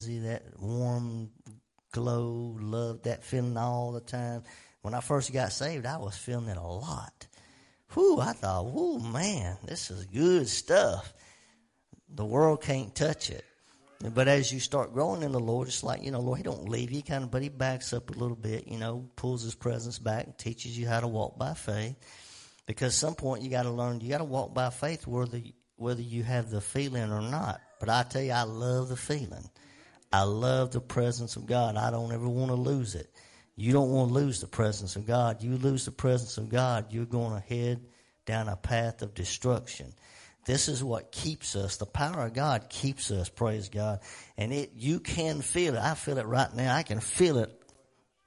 that warm glow, love, that feeling all the time. When I first got saved, I was feeling it a lot. Whew, I thought, whoo, man, this is good stuff. The world can't touch it. But as you start growing in the Lord, it's like, you know, Lord, He don't leave you, kind of, but He backs up a little bit, you know, pulls His presence back, and teaches you how to walk by faith. Because some point you got to learn, you got to walk by faith whether, whether you have the feeling or not. But I tell you, I love the feeling. I love the presence of God. I don't ever want to lose it. You don't want to lose the presence of God. You lose the presence of God, you're going to head down a path of destruction. This is what keeps us. The power of God keeps us, praise God. And it, you can feel it. I feel it right now. I can feel it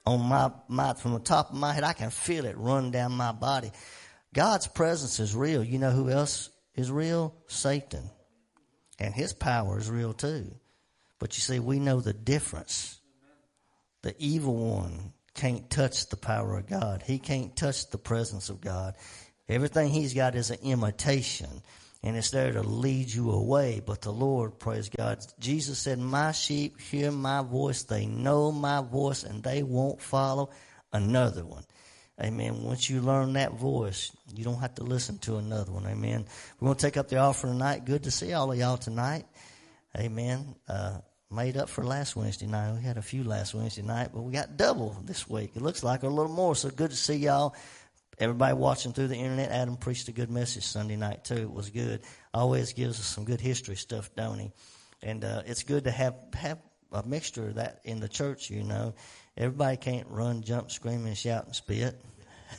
on my, my, from the top of my head. I can feel it run down my body. God's presence is real. You know who else is real? Satan. And his power is real too. But you see, we know the difference. The evil one can't touch the power of God. He can't touch the presence of God. Everything he's got is an imitation and it's there to lead you away. But the Lord, praise God, Jesus said, my sheep hear my voice. They know my voice and they won't follow another one. Amen. Once you learn that voice, you don't have to listen to another one. Amen. We're going to take up the offering tonight. Good to see all of y'all tonight. Amen. Uh, made up for last Wednesday night. We had a few last Wednesday night, but we got double this week. It looks like a little more. So good to see y'all. Everybody watching through the internet, Adam preached a good message Sunday night too. It was good. Always gives us some good history stuff, don't he? And uh, it's good to have have a mixture of that in the church. You know, everybody can't run, jump, scream, and shout and spit.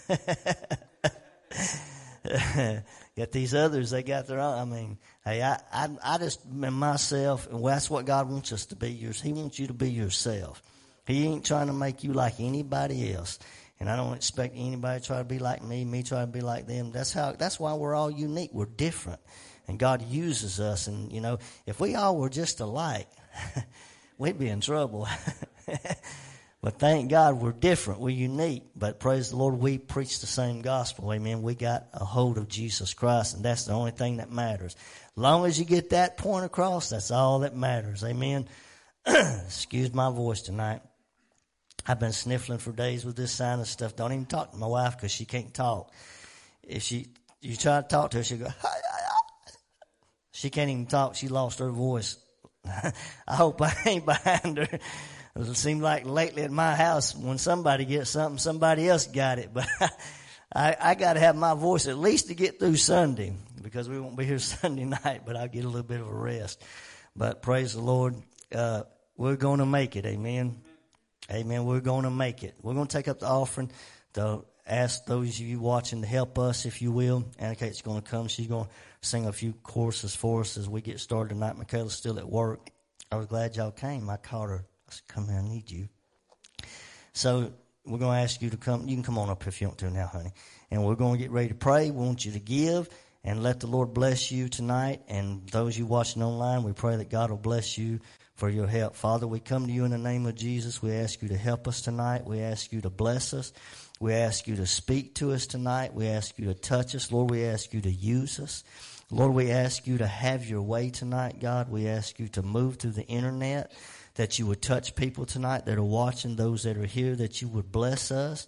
got these others, they got their own. I mean, hey, I, I, I just am myself, and that's what God wants us to be. Yours. He wants you to be yourself. He ain't trying to make you like anybody else. And I don't expect anybody to try to be like me, me try to be like them. That's how, that's why we're all unique. We're different. And God uses us. And, you know, if we all were just alike, we'd be in trouble. But thank God we're different. We're unique. But praise the Lord, we preach the same gospel. Amen. We got a hold of Jesus Christ, and that's the only thing that matters. Long as you get that point across, that's all that matters. Amen. Excuse my voice tonight. I've been sniffling for days with this sinus stuff. Don't even talk to my wife because she can't talk. If she, you try to talk to her, she go, she can't even talk. She lost her voice. I hope I ain't behind her. It seems like lately at my house, when somebody gets something, somebody else got it. But I, I got to have my voice at least to get through Sunday because we won't be here Sunday night, but I'll get a little bit of a rest. But praise the Lord, uh, we're going to make it. Amen. Amen. We're going to make it. We're going to take up the offering. To ask those of you watching to help us, if you will. Anna Kate's going to come. She's going to sing a few choruses for us as we get started tonight. Michaela's still at work. I was glad y'all came. I caught her come here, I need you. So we're going to ask you to come. You can come on up if you want to now, honey. And we're going to get ready to pray. We want you to give and let the Lord bless you tonight. And those you watching online, we pray that God will bless you for your help. Father, we come to you in the name of Jesus. We ask you to help us tonight. We ask you to bless us. We ask you to speak to us tonight. We ask you to touch us. Lord, we ask you to use us. Lord, we ask you to have your way tonight, God. We ask you to move through the internet that you would touch people tonight that are watching, those that are here, that you would bless us,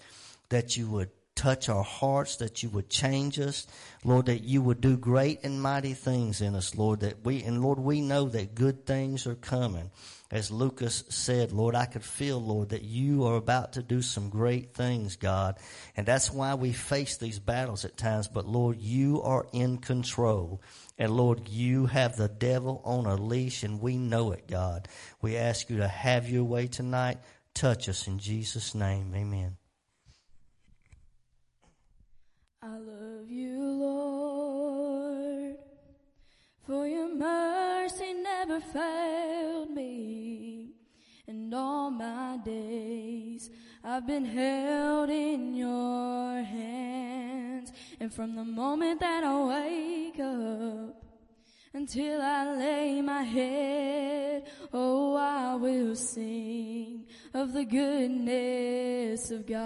that you would touch our hearts, that you would change us, Lord, that you would do great and mighty things in us, Lord, that we, and Lord, we know that good things are coming. As Lucas said, Lord, I could feel, Lord, that you are about to do some great things, God. And that's why we face these battles at times. But Lord, you are in control. And Lord, you have the devil on a leash and we know it, God. We ask you to have your way tonight. Touch us in Jesus' name. Amen. I love you, Lord, for your mercy never failed me. And all my days I've been held in your hands. And from the moment that I wake up until I lay my head, oh, I will sing of the goodness of God.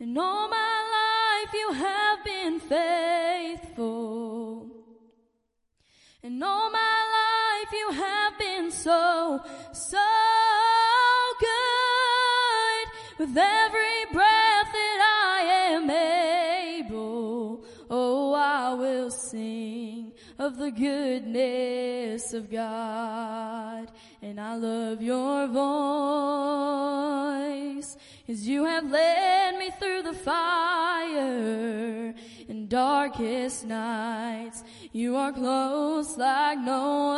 And all my life you have been faithful. And all my life you have been so, so good. With every sing of the goodness of God. And I love your voice as you have led me through the fire in darkest nights. You are close like no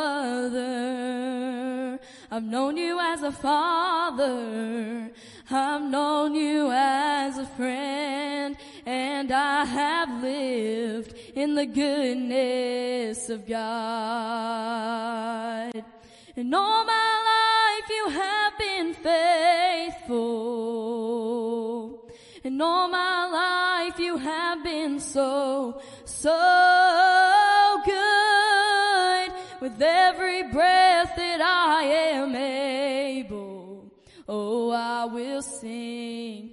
other. I've known you as a father. I've known you as a friend and I have lived in the goodness of God. And all my life you have been faithful. And all my life you have been so, so good. With every breath that I am able, oh, I will sing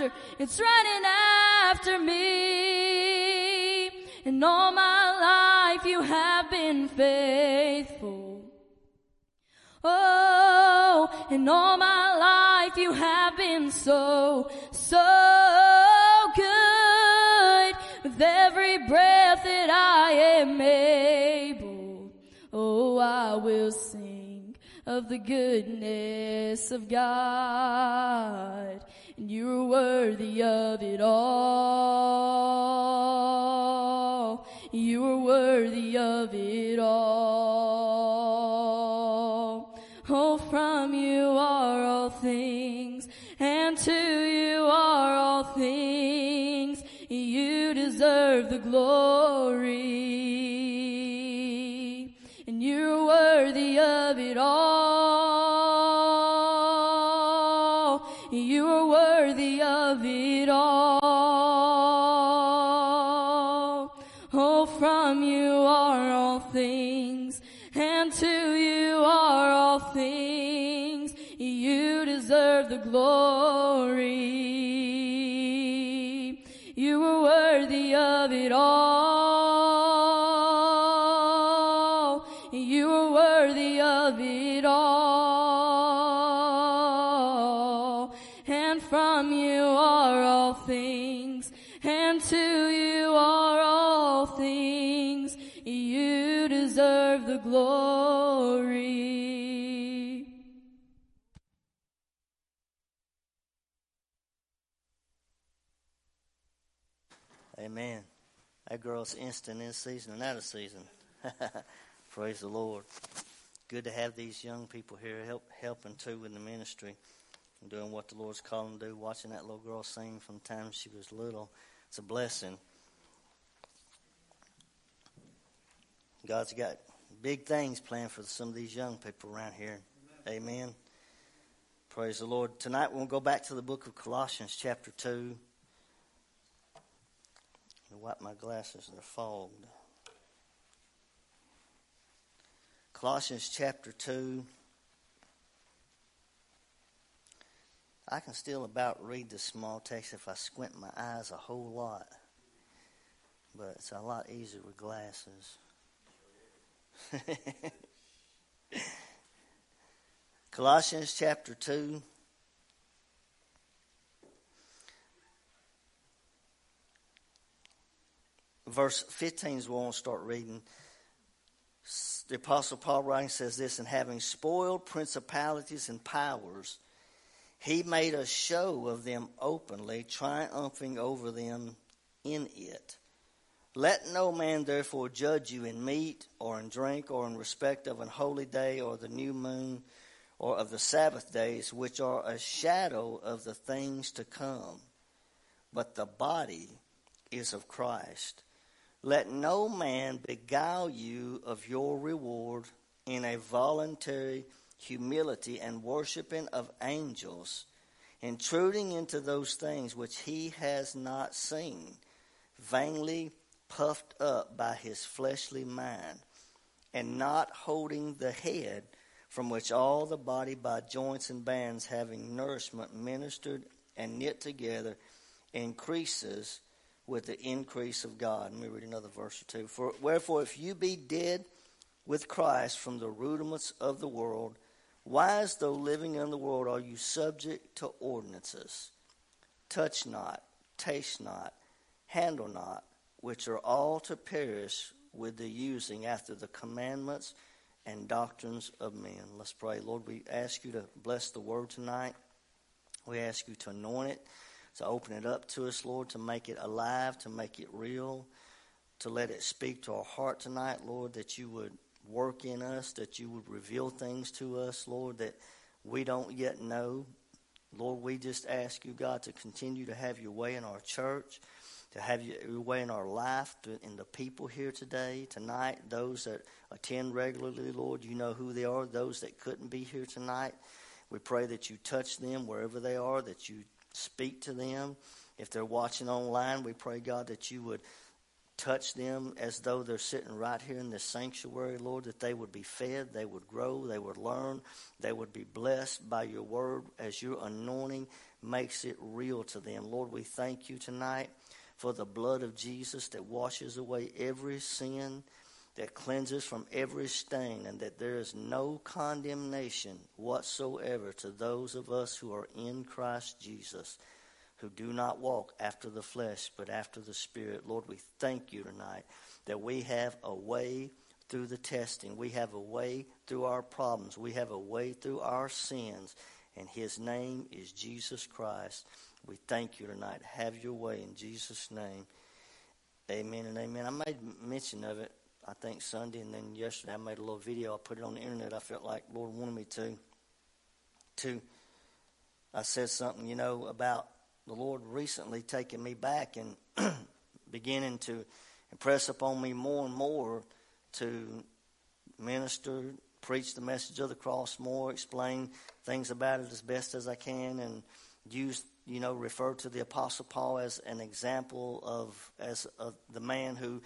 after, it's running after me. And all my life you have been faithful. Oh, and all my life you have been so, so good. With every breath that I am able, oh, I will sing of the goodness of God. And you're worthy of it all. You are worthy of it all. Oh, from you are all things, and to you are all things. You deserve the glory, and you're worthy of it all. The glory. You are worthy of it all. You are worthy of it all. And from you are all things, and to you are all things. You deserve the glory. Amen. That girl's instant in season and out of season. Praise the Lord. Good to have these young people here help helping too in the ministry and doing what the Lord's calling them to do. Watching that little girl sing from the time she was little, it's a blessing. God's got big things planned for some of these young people around here. Amen. Praise the Lord. Tonight we'll go back to the book of Colossians, chapter 2. Wipe my glasses, they're fogged. Colossians chapter 2. I can still about read the small text if I squint my eyes a whole lot. But it's a lot easier with glasses. Colossians chapter 2. Verse 15 is where we'll start reading. The Apostle Paul writing says this, and having spoiled principalities and powers, He made a show of them openly, triumphing over them in it. Let no man therefore judge you in meat or in drink or in respect of an holy day or the new moon or of the Sabbath days, which are a shadow of the things to come. But the body is of Christ. Let no man beguile you of your reward in a voluntary humility and worshiping of angels, intruding into those things which he has not seen, vainly puffed up by his fleshly mind, and not holding the head, from which all the body by joints and bands, having nourishment ministered and knit together, increases with the increase of God. Let me read another verse or two. For wherefore, if you be dead with Christ from the rudiments of the world, why, as though living in the world, are you subject to ordinances? Touch not, taste not, handle not, which are all to perish with the using after the commandments and doctrines of men. Let's pray. Lord, we ask you to bless the word tonight. We ask you to anoint it to open it up to us, Lord, to make it alive, to make it real, to let it speak to our heart tonight, Lord, that you would work in us, that you would reveal things to us, Lord, that we don't yet know. Lord, we just ask you, God, to continue to have your way in our church, to have your way in our life, in the people here today, tonight, those that attend regularly, Lord, you know who they are, those that couldn't be here tonight. We pray that you touch them wherever they are, that you speak to them. If they're watching online, we pray, God, that you would touch them as though they're sitting right here in this sanctuary, Lord, that they would be fed, they would grow, they would learn, they would be blessed by your word as your anointing makes it real to them. Lord, we thank you tonight for the blood of Jesus that washes away every sin, that cleanses from every stain, and that there is no condemnation whatsoever to those of us who are in Christ Jesus, who do not walk after the flesh, but after the Spirit. Lord, we thank you tonight that we have a way through the testing, we have a way through our problems, we have a way through our sins, and His name is Jesus Christ. We thank you tonight. Have your way in Jesus' name. Amen and amen. I made mention of it I think Sunday, and then yesterday I made a little video. I put it on the internet. I felt like Lord wanted me to. To, I said something, you know, about the Lord recently taking me back and beginning to impress upon me more and more to minister, preach the message of the cross more, explain things about it as best as I can, and use, you know, refer to the Apostle Paul as an example of as the man who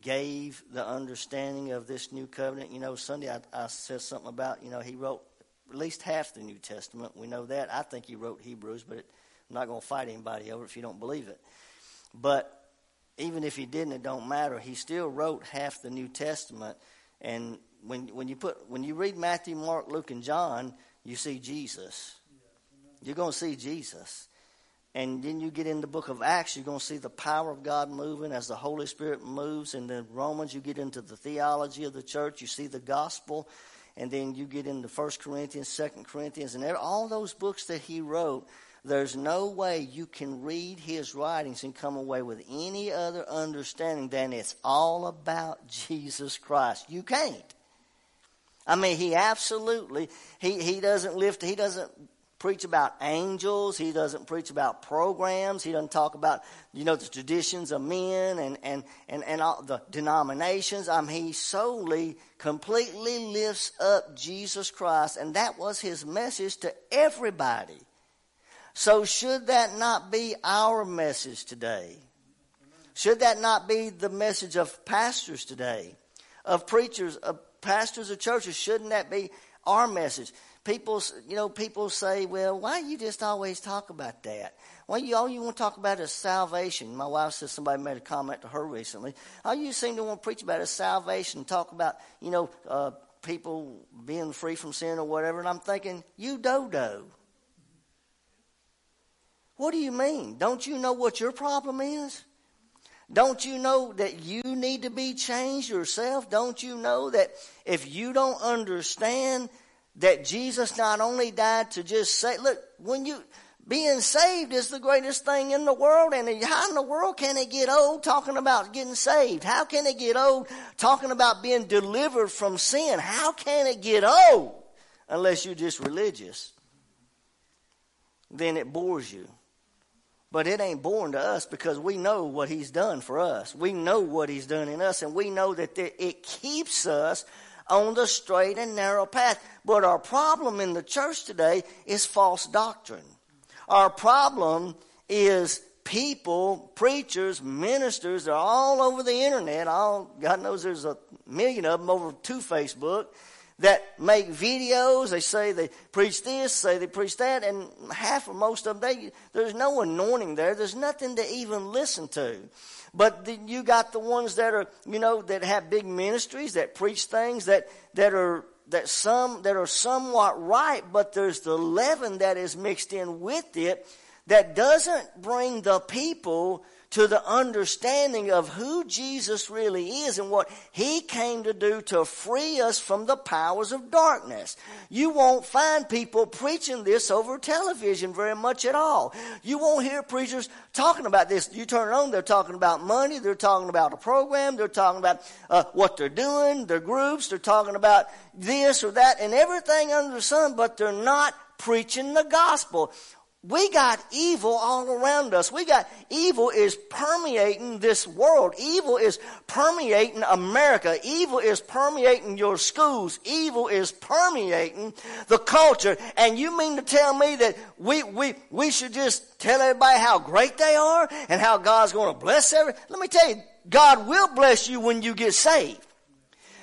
gave the understanding of this new covenant. You know, Sunday I, I said something about, you know, he wrote at least half the New Testament. We know that. I think he wrote Hebrews, but it, I'm not going to fight anybody over if you don't believe it. But even if he didn't, it don't matter. He still wrote half the New Testament. And when when you put when you read Matthew, Mark, Luke, and John, you see Jesus. You're going to see Jesus. And then you get in the book of Acts, you're going to see the power of God moving as the Holy Spirit moves. And then Romans, you get into the theology of the church, you see the gospel. And then you get into First Corinthians, Second Corinthians, and all those books that he wrote. There's no way you can read his writings and come away with any other understanding than it's all about Jesus Christ. You can't. I mean, he absolutely, he, he doesn't lift, he doesn't preach about angels. He doesn't preach about programs. He doesn't talk about, you know, the traditions of men and, and, and, and all the denominations. I mean, he solely, completely lifts up Jesus Christ, and that was his message to everybody. So should that not be our message today? Should that not be the message of pastors today? Of preachers, of pastors of churches? Shouldn't that be our message? People, you know, people say, well, why you just always talk about that? Why you all you want to talk about is salvation. My wife says somebody made a comment to her recently. All you seem to want to preach about is salvation, talk about, you know, uh, people being free from sin or whatever. And I'm thinking, you dodo. What do you mean? Don't you know what your problem is? Don't you know that you need to be changed yourself? Don't you know that if you don't understand that Jesus not only died to just say, look, when you, being saved is the greatest thing in the world, and how in the world can it get old talking about getting saved? How can it get old talking about being delivered from sin? How can it get old unless you're just religious? Then it bores you. But it ain't boring to us because we know what He's done for us. We know what He's done in us, and we know that it keeps us on the straight and narrow path. But our problem in the church today is false doctrine. Our problem is people, preachers, ministers, they're all over the internet. All God knows there's a million of them over to Facebook that make videos. They say they preach this, say they preach that, and half or most of them, they, there's no anointing there. There's nothing to even listen to. But the, you got the ones that are, you know, that have big ministries that preach things that that are that some that are somewhat right, but there's the leaven that is mixed in with it that doesn't bring the people to the understanding of who Jesus really is and what He came to do to free us from the powers of darkness. You won't find people preaching this over television very much at all. You won't hear preachers talking about this. You turn it on, they're talking about money, they're talking about a program, they're talking about uh, what they're doing, their groups, they're talking about this or that and everything under the sun, but they're not preaching the gospel. We got evil all around us. We got evil is permeating this world. Evil is permeating America. Evil is permeating your schools. Evil is permeating the culture. And you mean to tell me that we, we, we should just tell everybody how great they are and how God's going to bless every, let me tell you, God will bless you when you get saved.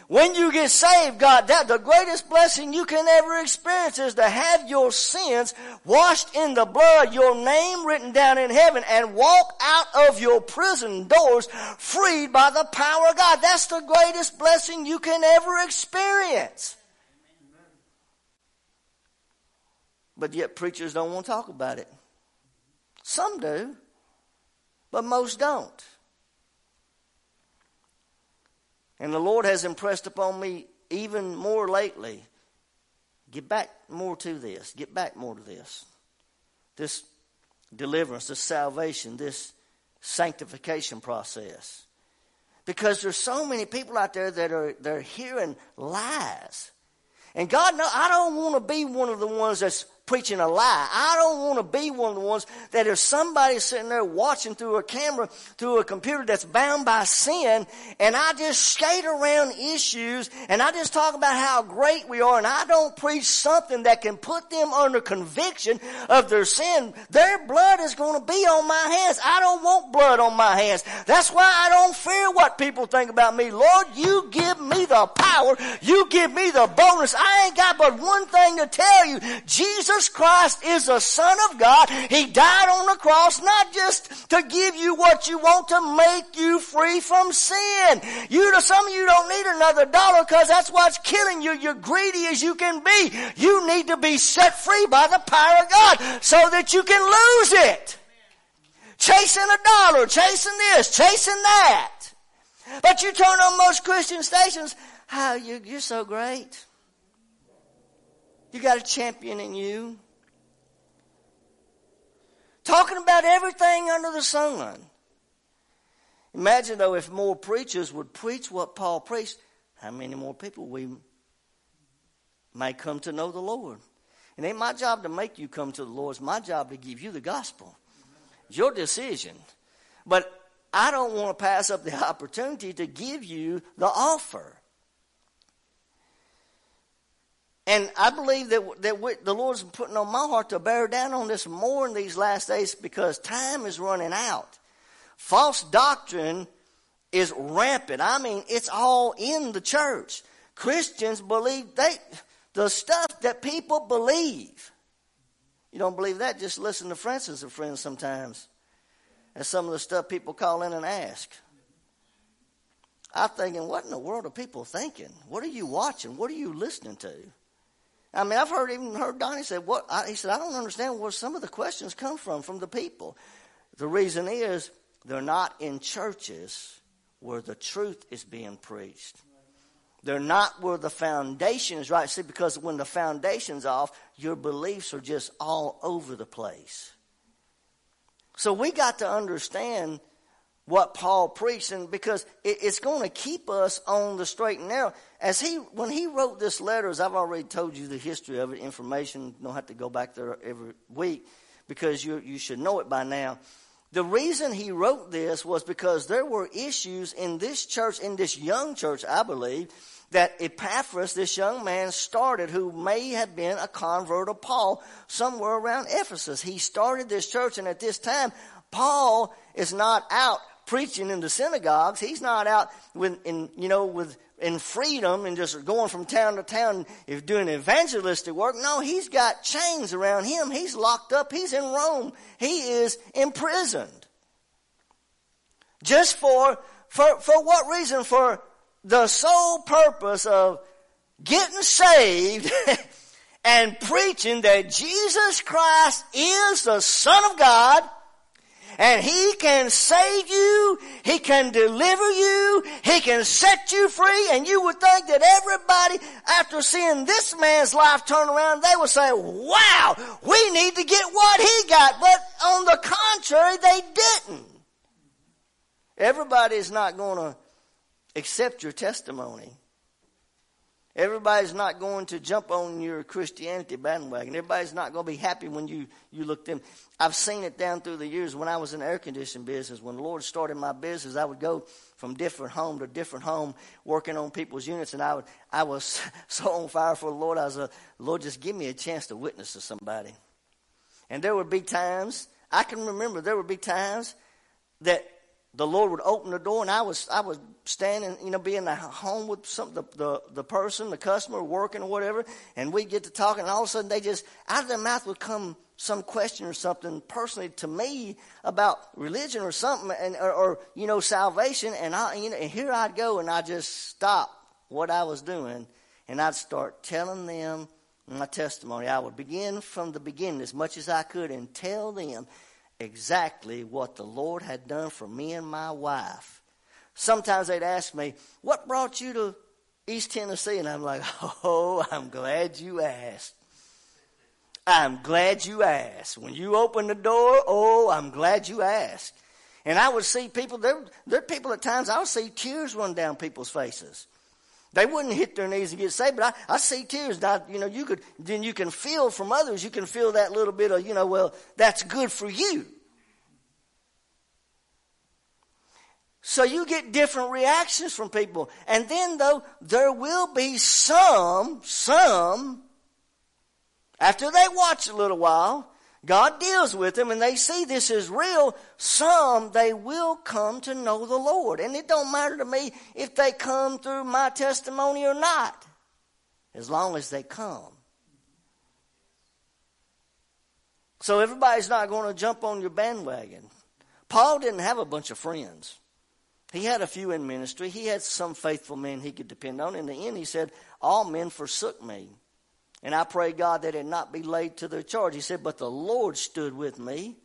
When you get saved, God, that the greatest blessing you can ever experience is to have your sins washed in the blood, your name written down in heaven, and walk out of your prison doors freed by the power of God. That's the greatest blessing you can ever experience. But yet preachers don't want to talk about it. Some do, but most don't. And the Lord has impressed upon me even more lately. Get back more to this. Get back more to this. This deliverance, this salvation, this sanctification process. Because there's so many people out there that are they're hearing lies. And God knows I don't want to be one of the ones that's preaching a lie. I don't want to be one of the ones that if somebody's sitting there watching through a camera, through a computer that's bound by sin, and I just skate around issues and I just talk about how great we are and I don't preach something that can put them under conviction of their sin, their blood is going to be on my hands. I don't want blood on my hands. That's why I don't fear what people think about me. Lord, you give me the power. You give me the bonus. I ain't got but one thing to tell you. Jesus Jesus Christ is the Son of God. He died on the cross not just to give you what you want, to make you free from sin. You, some of you don't need another dollar because that's what's killing you. You're greedy as you can be. You need to be set free by the power of God so that you can lose it. Chasing a dollar, chasing this, chasing that. But you turn on most Christian stations, how oh, you, you're so great. You got a champion in you. Talking about everything under the sun. Imagine though if more preachers would preach what Paul preached, how many more people we may come to know the Lord. It ain't my job to make you come to the Lord. It's my job to give you the gospel. It's your decision. But I don't want to pass up the opportunity to give you the offer. And I believe that, that we, the Lord's putting on my heart to bear down on this more in these last days because time is running out. False doctrine is rampant. I mean, it's all in the church. Christians believe they, the stuff that people believe. You don't believe that? Just listen to Frances and friends sometimes. And some of the stuff people call in and ask. I'm thinking, what in the world are people thinking? What are you watching? What are you listening to? I mean, I've heard even heard Donnie say, "What?" I, he said, "I don't understand where some of the questions come from from the people." The reason is they're not in churches where the truth is being preached. They're not where the foundation is right. See, because when the foundation's off, your beliefs are just all over the place. So we got to understand what Paul preached, and because it's going to keep us on the straight and narrow. As he, when he wrote this letter, as I've already told you the history of it, information, don't have to go back there every week because you, you should know it by now. The reason he wrote this was because there were issues in this church, in this young church, I believe, that Epaphras, this young man, started who may have been a convert of Paul somewhere around Ephesus. He started this church, and at this time, Paul is not out preaching in the synagogues. He's not out with, in, you know, with, in freedom and just going from town to town doing evangelistic work. No, he's got chains around him. He's locked up. He's in Rome. He is imprisoned. Just for, for, for what reason? For the sole purpose of getting saved and preaching that Jesus Christ is the Son of God and He can save you, He can deliver you, He can set you free, and you would think that everybody, after seeing this man's life turn around, they would say, wow, we need to get what he got. But on the contrary, they didn't. Everybody's not going to accept your testimony. Everybody's not going to jump on your Christianity bandwagon. Everybody's not going to be happy when you, you look them. I've seen it down through the years when I was in the air conditioning business. When the Lord started my business, I would go from different home to different home working on people's units and I would, I was so on fire for the Lord. I was a, Lord, just give me a chance to witness to somebody. And there would be times, I can remember there would be times that the Lord would open the door and I was, I was standing, you know, be in the home with some, the, the, the person, the customer working or whatever, and we'd get to talking and all of a sudden they just, out of their mouth would come some question or something personally to me about religion or something and, or, or you know, salvation and I, you know, and here I'd go and I'd just stop what I was doing and I'd start telling them my testimony. I would begin from the beginning as much as I could and tell them exactly what the Lord had done for me and my wife. Sometimes they'd ask me, What brought you to East Tennessee? And I'm like, Oh, I'm glad you asked. I'm glad you asked. When you open the door, oh, I'm glad you asked. And I would see people, there, there are people at times, I would see tears run down people's faces. They wouldn't hit their knees and get saved, but I, I see tears. Now, you know, you could, then you can feel from others, you can feel that little bit of, you know, well, that's good for you. So you get different reactions from people. And then though, there will be some, some, after they watch a little while, God deals with them and they see this is real. Some, they will come to know the Lord. And it don't matter to me if they come through my testimony or not. As long as they come. So everybody's not going to jump on your bandwagon. Paul didn't have a bunch of friends. He had a few in ministry. He had some faithful men he could depend on. In the end, he said, All men forsook me. And I pray God that it not be laid to their charge. He said, But the Lord stood with me,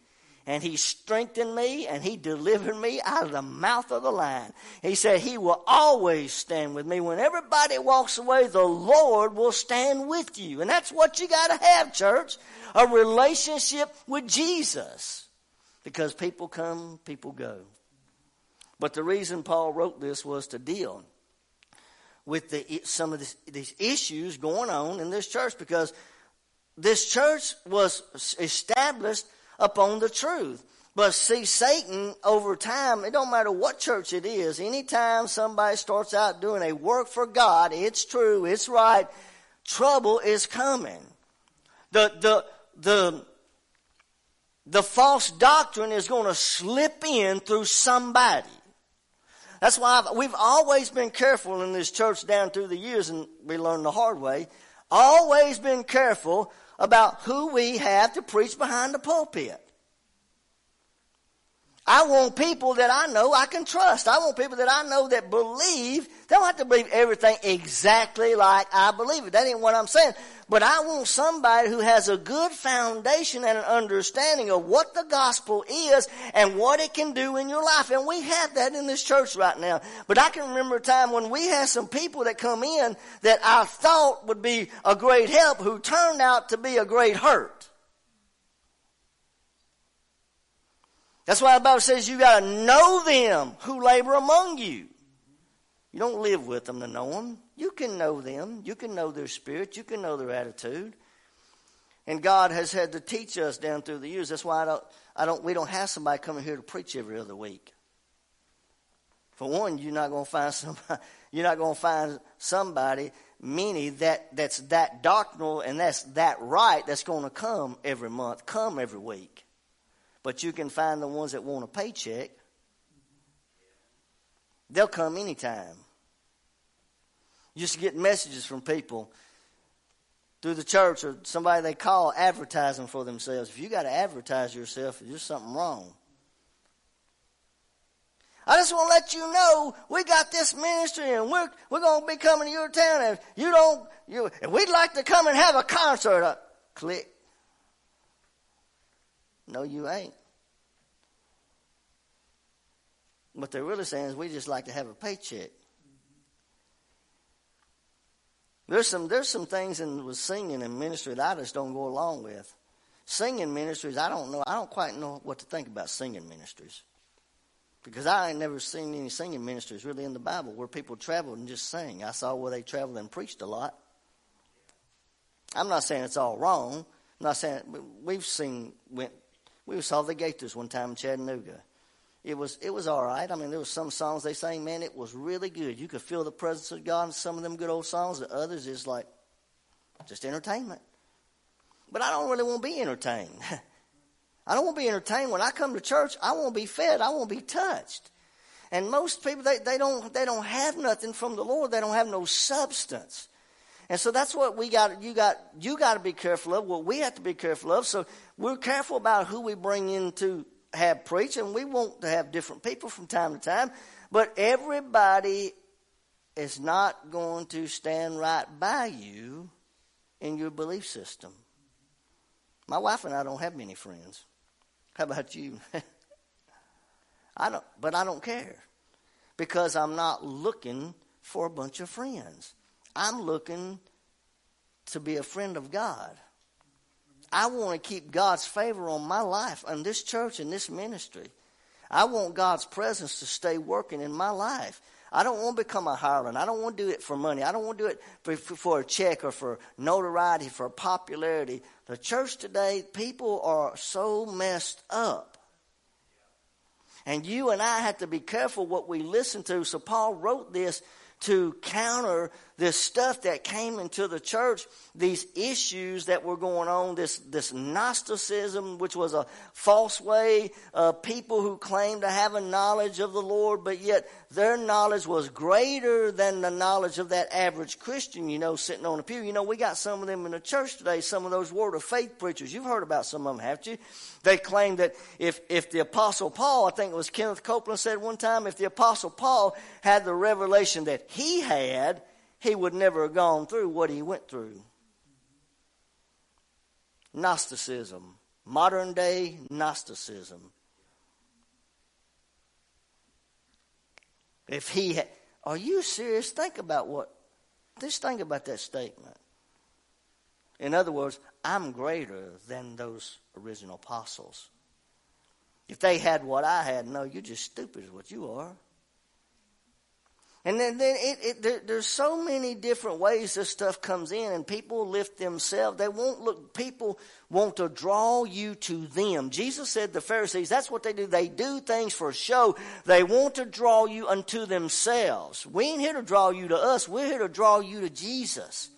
and He strengthened me, and He delivered me out of the mouth of the lion. He said, He will always stand with me. When everybody walks away, the Lord will stand with you. And that's what you got to have, church a relationship with Jesus. Because people come, people go. But the reason Paul wrote this was to deal with the, some of this, these issues going on in this church because this church was established upon the truth. But see, Satan over time, it don't matter what church it is, anytime somebody starts out doing a work for God, it's true, it's right, trouble is coming. The, the, the, the false doctrine is going to slip in through somebody. That's why I've, we've always been careful in this church down through the years, and we learned the hard way. Always been careful about who we have to preach behind the pulpit. I want people that I know I can trust. I want people that I know that believe. They don't have to believe everything exactly like I believe it. That ain't what I'm saying. But I want somebody who has a good foundation and an understanding of what the gospel is and what it can do in your life. And we have that in this church right now. But I can remember a time when we had some people that come in that I thought would be a great help who turned out to be a great hurt. That's why the Bible says you got to know them who labor among you. You don't live with them to know them. You can know them. You can know their spirit. You can know their attitude. And God has had to teach us down through the years. That's why I don't, I don't, we don't have somebody coming here to preach every other week. For one, you're not going to find somebody, you're not going to find somebody, many that, that's that doctrinal and that's that right that's going to come every month, come every week. But you can find the ones that want a paycheck They'll come anytime. Just get messages from people through the church or somebody they call advertising for themselves. If you got to advertise yourself, there's something wrong. I just want to let you know we got this ministry and we're we're going to be coming to your town. And you don't, you, and we'd like to come and have a concert. Uh, click. No, you ain't. What they're really saying is we just like to have a paycheck. There's some there's some things in with singing and ministry that I just don't go along with. Singing ministries, I don't know. I don't quite know what to think about singing ministries. Because I ain't never seen any singing ministries really in the Bible where people traveled and just sang. I saw where they traveled and preached a lot. I'm not saying it's all wrong. I'm not saying we've seen went we saw the Gaithers one time in Chattanooga it was it was all right. I mean, there was some songs they sang, man, it was really good. You could feel the presence of God in some of them good old songs. The others is like just entertainment. But I don't really want to be entertained. I don't want to be entertained. When I come to church, I want to be fed. I want to be touched. And most people they, they don't they don't have nothing from the Lord. They don't have no substance. And so that's what we got you got you got to be careful of. What we have to be careful of. So we're careful about who we bring into have preaching. We want to have different people from time to time. But everybody is not going to stand right by you in your belief system. My wife and I don't have many friends. How about you? I don't, but I don't care because I'm not looking for a bunch of friends. I'm looking to be a friend of God. I want to keep God's favor on my life and this church and this ministry. I want God's presence to stay working in my life. I don't want to become a hireling. I don't want to do it for money. I don't want to do it for, for a check or for notoriety, for popularity. The church today, people are so messed up. And you and I have to be careful what we listen to. So Paul wrote this to counter this stuff that came into the church, these issues that were going on, this, this Gnosticism, which was a false way people who claimed to have a knowledge of the Lord, but yet their knowledge was greater than the knowledge of that average Christian, you know, sitting on a pew. You know, we got some of them in the church today, some of those word of faith preachers. You've heard about some of them, haven't you? They claim that if, if the apostle Paul, I think it was Kenneth Copeland said one time, if the apostle Paul had the revelation that he had, he would never have gone through what he went through. Gnosticism, modern day Gnosticism. If he had, are you serious? Think about what, just think about that statement. In other words, I'm greater than those original apostles. If they had what I had, no, you're just stupid, is what you are. And then, then it, it, there, there's so many different ways this stuff comes in, and people lift themselves. They won't look. People want to draw you to them. Jesus said the Pharisees. That's what they do. They do things for show. They want to draw you unto themselves. We ain't here to draw you to us. We're here to draw you to Jesus.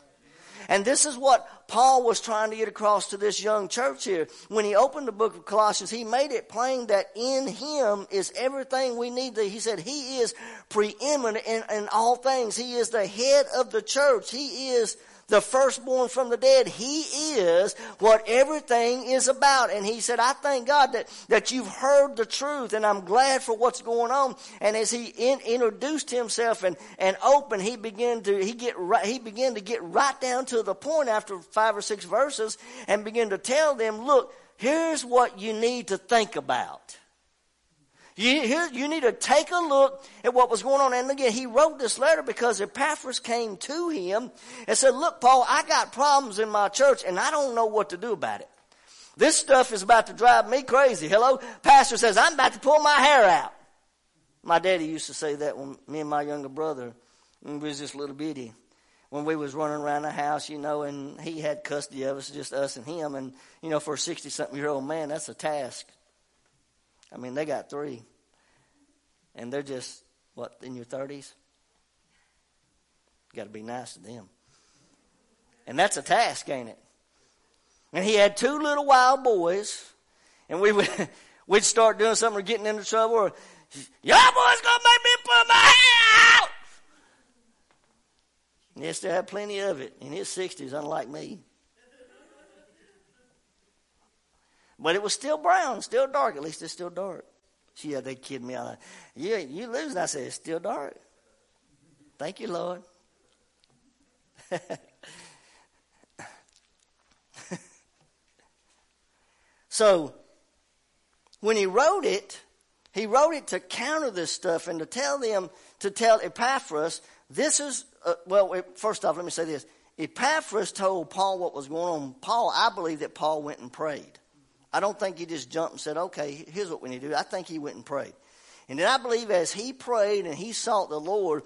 And this is what Paul was trying to get across to this young church here. When he opened the book of Colossians, he made it plain that in him is everything we need. He said he is preeminent in, in all things. He is the head of the church. He is the firstborn from the dead. He is what everything is about. And he said, I thank God that, that you've heard the truth and I'm glad for what's going on. And as he in, introduced himself and, and opened, he began to, he get right, he began to get right down to the point after five or six verses and began to tell them, look, here's what you need to think about. You, here, you need to take a look at what was going on. And again, he wrote this letter because Epaphras came to him and said, look, Paul, I got problems in my church and I don't know what to do about it. This stuff is about to drive me crazy. Hello? Pastor says, I'm about to pull my hair out. My daddy used to say that when me and my younger brother, we was just little bitty, when we was running around the house, you know, and he had custody of us, just us and him. And, you know, for a 60 something year old man, that's a task. I mean, they got three. And they're just, what, in your 30s? Got to be nice to them. And that's a task, ain't it? And he had two little wild boys, and we would we'd start doing something or getting into trouble, or y'all boys gonna make me put my hair out. And he still had plenty of it in his sixties, unlike me. But it was still brown, still dark. At least it's still dark. Yeah, they kid me out. You, you losing. I said, it's still dark. Thank you, Lord. so, when he wrote it, he wrote it to counter this stuff and to tell them, to tell Epaphras, this is, uh, well, first off, let me say this. Epaphras told Paul what was going on. Paul, I believe that Paul went and prayed. I don't think he just jumped and said, okay, here's what we need to do. I think he went and prayed. And then I believe as he prayed and he sought the Lord,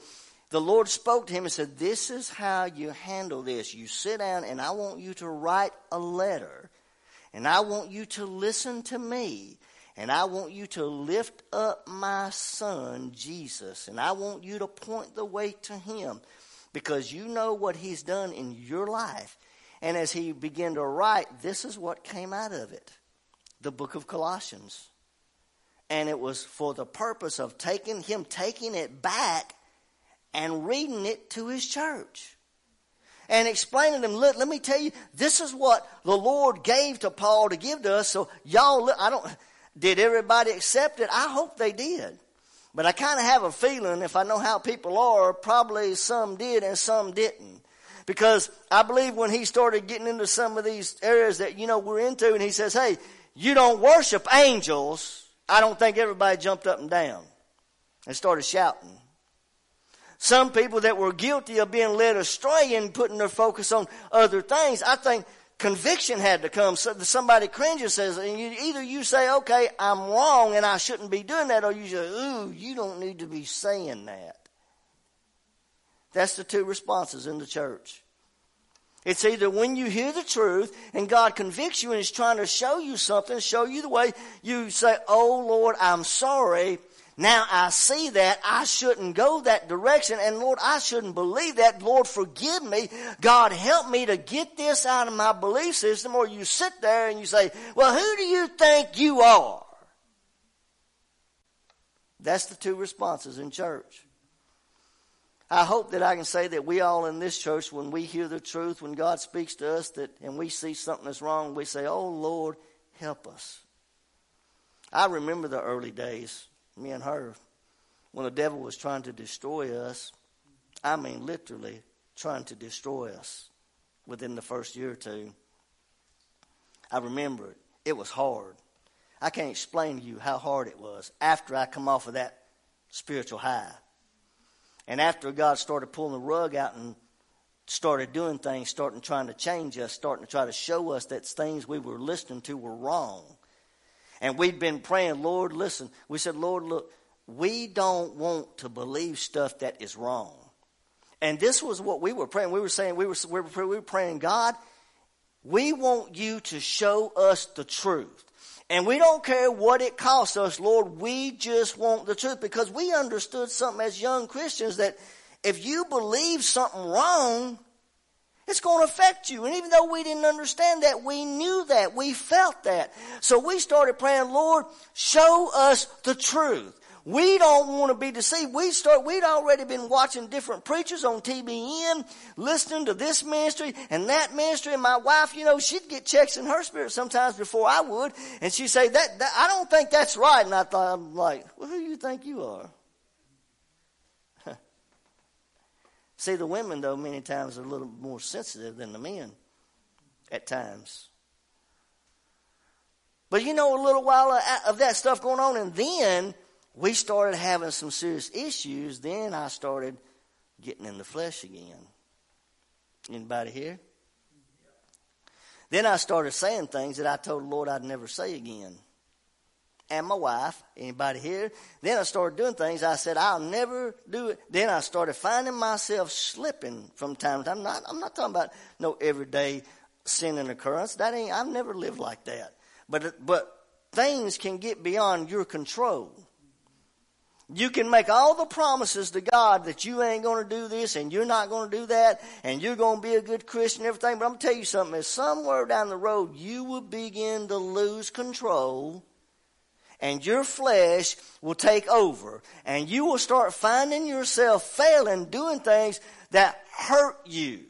the Lord spoke to him and said, This is how you handle this. You sit down and I want you to write a letter and I want you to listen to me and I want you to lift up my son, Jesus, and I want you to point the way to him because you know what he's done in your life. And as he began to write, this is what came out of it the book of Colossians. And it was for the purpose of taking him taking it back and reading it to his church. And explaining to them, let, let me tell you, this is what the Lord gave to Paul to give to us. So y'all, I don't, did everybody accept it? I hope they did. But I kind of have a feeling, if I know how people are, probably some did and some didn't. Because I believe when he started getting into some of these areas that, you know, we're into, and he says, hey, you don't worship angels, I don't think everybody jumped up and down and started shouting. Some people that were guilty of being led astray and putting their focus on other things, I think conviction had to come. So somebody cringes says, and you, either you say, okay, I'm wrong and I shouldn't be doing that, or you say, ooh, you don't need to be saying that. That's the two responses in the church. It's either when you hear the truth and God convicts you and is trying to show you something, show you the way, you say, Oh Lord, I'm sorry. Now I see that I shouldn't go that direction and Lord, I shouldn't believe that. Lord, forgive me. God, help me to get this out of my belief system. Or you sit there and you say, well, who do you think you are? That's the two responses in church. I hope that I can say that we all in this church, when we hear the truth, when God speaks to us, that and we see something that's wrong, we say, "Oh Lord, help us." I remember the early days, me and her, when the devil was trying to destroy us. I mean, literally trying to destroy us within the first year or two. I remember it. It was hard. I can't explain to you how hard it was after I come off of that spiritual high. And after God started pulling the rug out and started doing things, starting trying to change us, starting to try to show us that things we were listening to were wrong. And we'd been praying, Lord, listen. We said, Lord, look, we don't want to believe stuff that is wrong. And this was what we were praying. We were saying, we were, we were, we were praying, God, we want you to show us the truth. And we don't care what it costs us, Lord. We just want the truth because we understood something as young Christians that if you believe something wrong, it's going to affect you. And even though we didn't understand that, we knew that. We felt that. So we started praying, Lord, show us the truth. We don't want to be deceived. We start, we'd already been watching different preachers on TBN, listening to this ministry and that ministry. And my wife, you know, she'd get checks in her spirit sometimes before I would. And she'd say, that, that I don't think that's right. And I thought, I'm like, well, who do you think you are? See, the women, though, many times are a little more sensitive than the men at times. But you know, a little while of that stuff going on, and then we started having some serious issues. Then I started getting in the flesh again. Anybody here? Then I started saying things that I told the Lord I'd never say again and my wife. Anybody here? Then I started doing things I said I'll never do it. Then I started finding myself slipping from time to time. I'm not, I'm not talking about no everyday sinning occurrence. That ain't. I've never lived like that. But but things can get beyond your control. You can make all the promises to God that you ain't going to do this and you're not going to do that and you're going to be a good Christian and everything. But I'm going to tell you something. Is somewhere down the road you will begin to lose control and your flesh will take over and you will start finding yourself failing doing things that hurt you.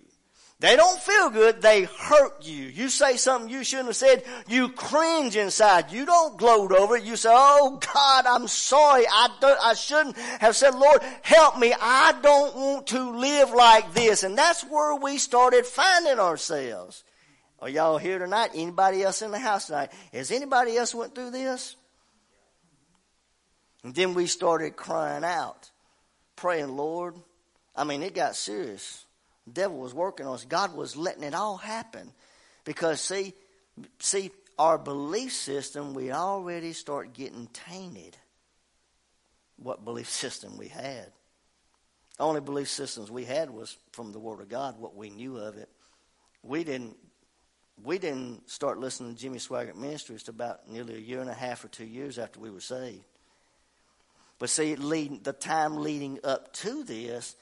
They don't feel good, they hurt you. You say something you shouldn't have said, you cringe inside. You don't gloat over it. You say, oh God, I'm sorry. I, don't, I shouldn't have said, Lord, help me. I don't want to live like this. And that's where we started finding ourselves. Are y'all here tonight? Anybody else in the house tonight? Has anybody else went through this? And then we started crying out, praying, Lord. I mean, it got serious. The devil was working on us. God was letting it all happen. Because see, see, our belief system, we already start getting tainted. What belief system we had. The only belief systems we had was from the Word of God, what we knew of it. We didn't we didn't start listening to Jimmy Swaggart Ministries to about nearly a year and a half or two years after we were saved. But see, lead, the time leading up to this,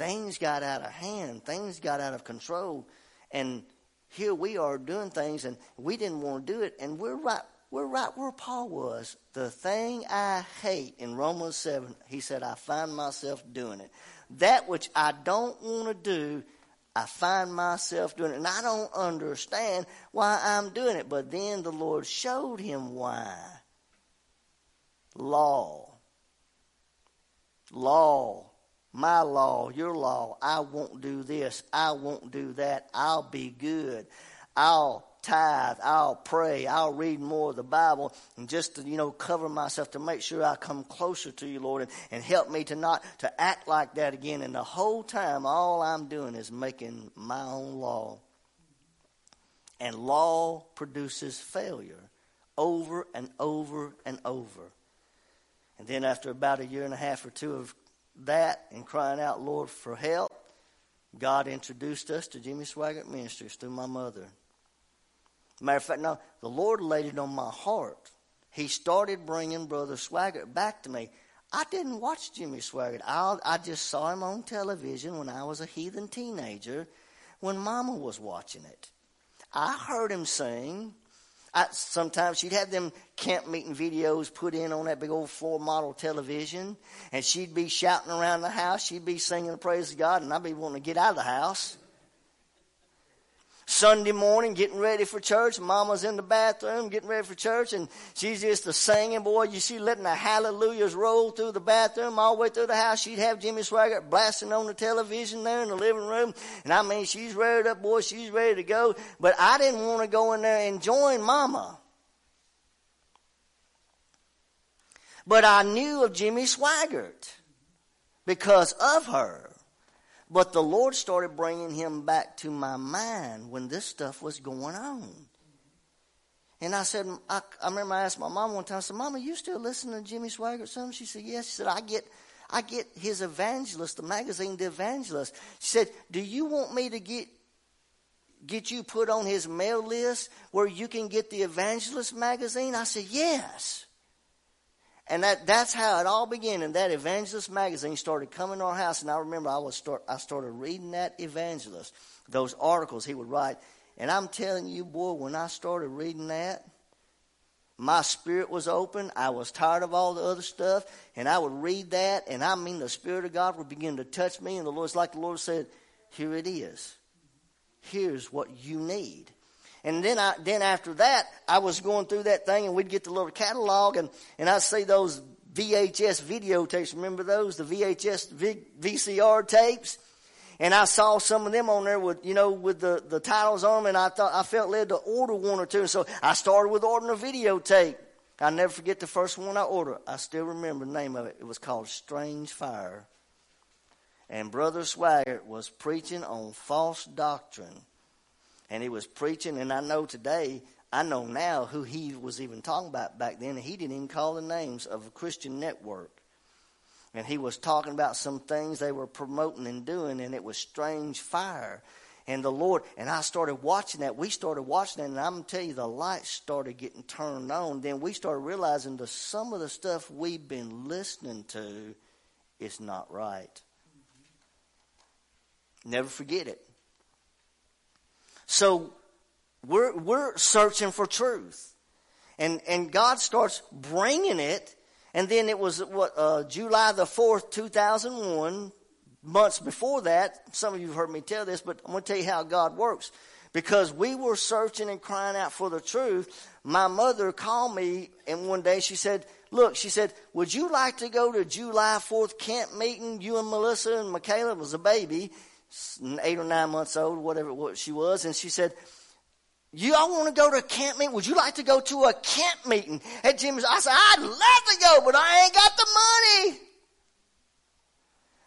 things got out of hand, things got out of control, and here we are doing things, and we didn't want to do it, and we're right. We're right where Paul was. The thing I hate in Romans 7, he said, I find myself doing it. That which I don't want to do, I find myself doing it. And I don't understand why I'm doing it. But then the Lord showed him why. Law law, my law, your law. I won't do this. I won't do that. I'll be good. I'll tithe. I'll pray. I'll read more of the Bible and just to, you know, cover myself to make sure I come closer to you, Lord, and, and help me to not to act like that again. And the whole time, all I'm doing is making my own law. And law produces failure over and over and over. And then after about a year and a half or two of that and crying out, Lord, for help, God introduced us to Jimmy Swaggart Ministries through my mother. Matter of fact, no, the Lord laid it on my heart. He started bringing Brother Swaggart back to me. I didn't watch Jimmy Swaggart. I, I just saw him on television when I was a heathen teenager when Mama was watching it. I heard him sing. I, sometimes she'd have them camp meeting videos put in on that big old floor model television, and she'd be shouting around the house. She'd be singing the praise of God, and I'd be wanting to get out of the house. Sunday morning, getting ready for church. Mama's in the bathroom getting ready for church, and she's just a singing. Boy, you see, letting the hallelujahs roll through the bathroom all the way through the house. She'd have Jimmy Swaggart blasting on the television there in the living room. And I mean, she's ready up, boy, she's ready to go. But I didn't want to go in there and join Mama. But I knew of Jimmy Swaggart because of her. But the Lord started bringing him back to my mind when this stuff was going on. And I said, I, I remember I asked my mom one time, I said, Mama, you still listen to Jimmy Swaggart son? She said, Yes. She said, I get I get his evangelist, the magazine The Evangelist. She said, Do you want me to get get you put on his mail list where you can get the evangelist magazine? I said, Yes. And that, that's how it all began. And that evangelist magazine started coming to our house. And I remember I was start, I started reading that evangelist, those articles he would write. And I'm telling you, boy, when I started reading that, my spirit was open. I was tired of all the other stuff. And I would read that, and I mean, the Spirit of God would begin to touch me. And the Lord's like the Lord said, Here it is. Here's what you need. And then I, then after that, I was going through that thing and we'd get the little catalog and, and I'd see those VHS videotapes. Remember those? The VHS v, VCR tapes? And I saw some of them on there with, you know, with the, the titles on them and I thought, I felt led to order one or two. And so I started with ordering a videotape. I'll never forget the first one I ordered. I still remember the name of it. It was called Strange Fire. And Brother Swaggart was preaching on false doctrine and he was preaching. And I know today, I know now who he was even talking about back then. And he didn't even call the names of a Christian network. And he was talking about some things they were promoting and doing, and it was strange fire. And the Lord, and I started watching that. We started watching that, and I'm tell you, the lights started getting turned on. Then we started realizing that some of the stuff we've been listening to is not right. Never forget it. So we're, we're searching for truth. And, and God starts bringing it. And then it was what, uh, July the 4th, 2001, months before that. Some of you have heard me tell this, but I'm going to tell you how God works. Because we were searching and crying out for the truth. My mother called me and one day she said, look, she said, would you like to go to July 4th camp meeting? You and Melissa and Michaela was a baby eight or nine months old, whatever what she was, and she said, you all want to go to a camp meeting? Would you like to go to a camp meeting at Jimmy's? I said, I'd love to go, but I ain't got the money.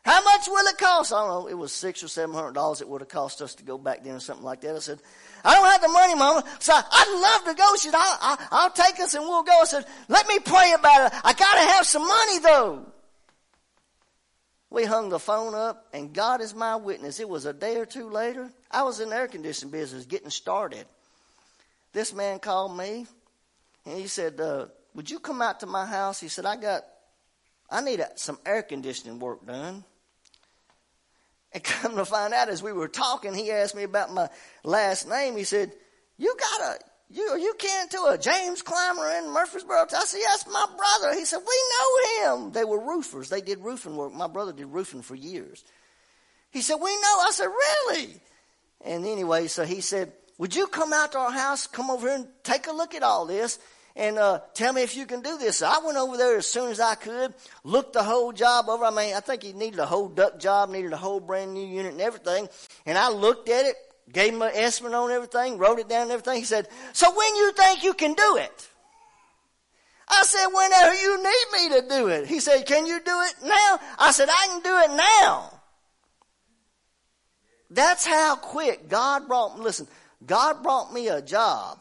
How much will it cost? I don't know. It was six or seven hundred dollars it would have cost us to go back then or something like that. I said, I don't have the money, Mama. So I'd love to go. She said, I'll, I'll take us and we'll go. I said, let me pray about it. I gotta have some money though. We hung the phone up, and God is my witness. It was a day or two later. I was in the air conditioning business getting started. This man called me, and he said, uh, "Would you come out to my house?" He said, "I got, I need some air conditioning work done." And come to find out, as we were talking, he asked me about my last name. He said, "You got a you you can to a James Climer in Murfreesboro. I said, Yes, my brother. He said, We know him. They were roofers. They did roofing work. My brother did roofing for years. He said, We know. I said, Really? And anyway, so he said, Would you come out to our house, come over here and take a look at all this? and uh, tell me if you can do this. So I went over there as soon as I could, looked the whole job over. I mean, I think he needed a whole duct job, needed a whole brand new unit and everything. And I looked at it, gave him an estimate on everything, wrote it down and everything. He said, so when you think you can do it? I said, whenever you need me to do it. He said, can you do it now? I said, I can do it now. That's how quick God brought, listen, God brought me a job.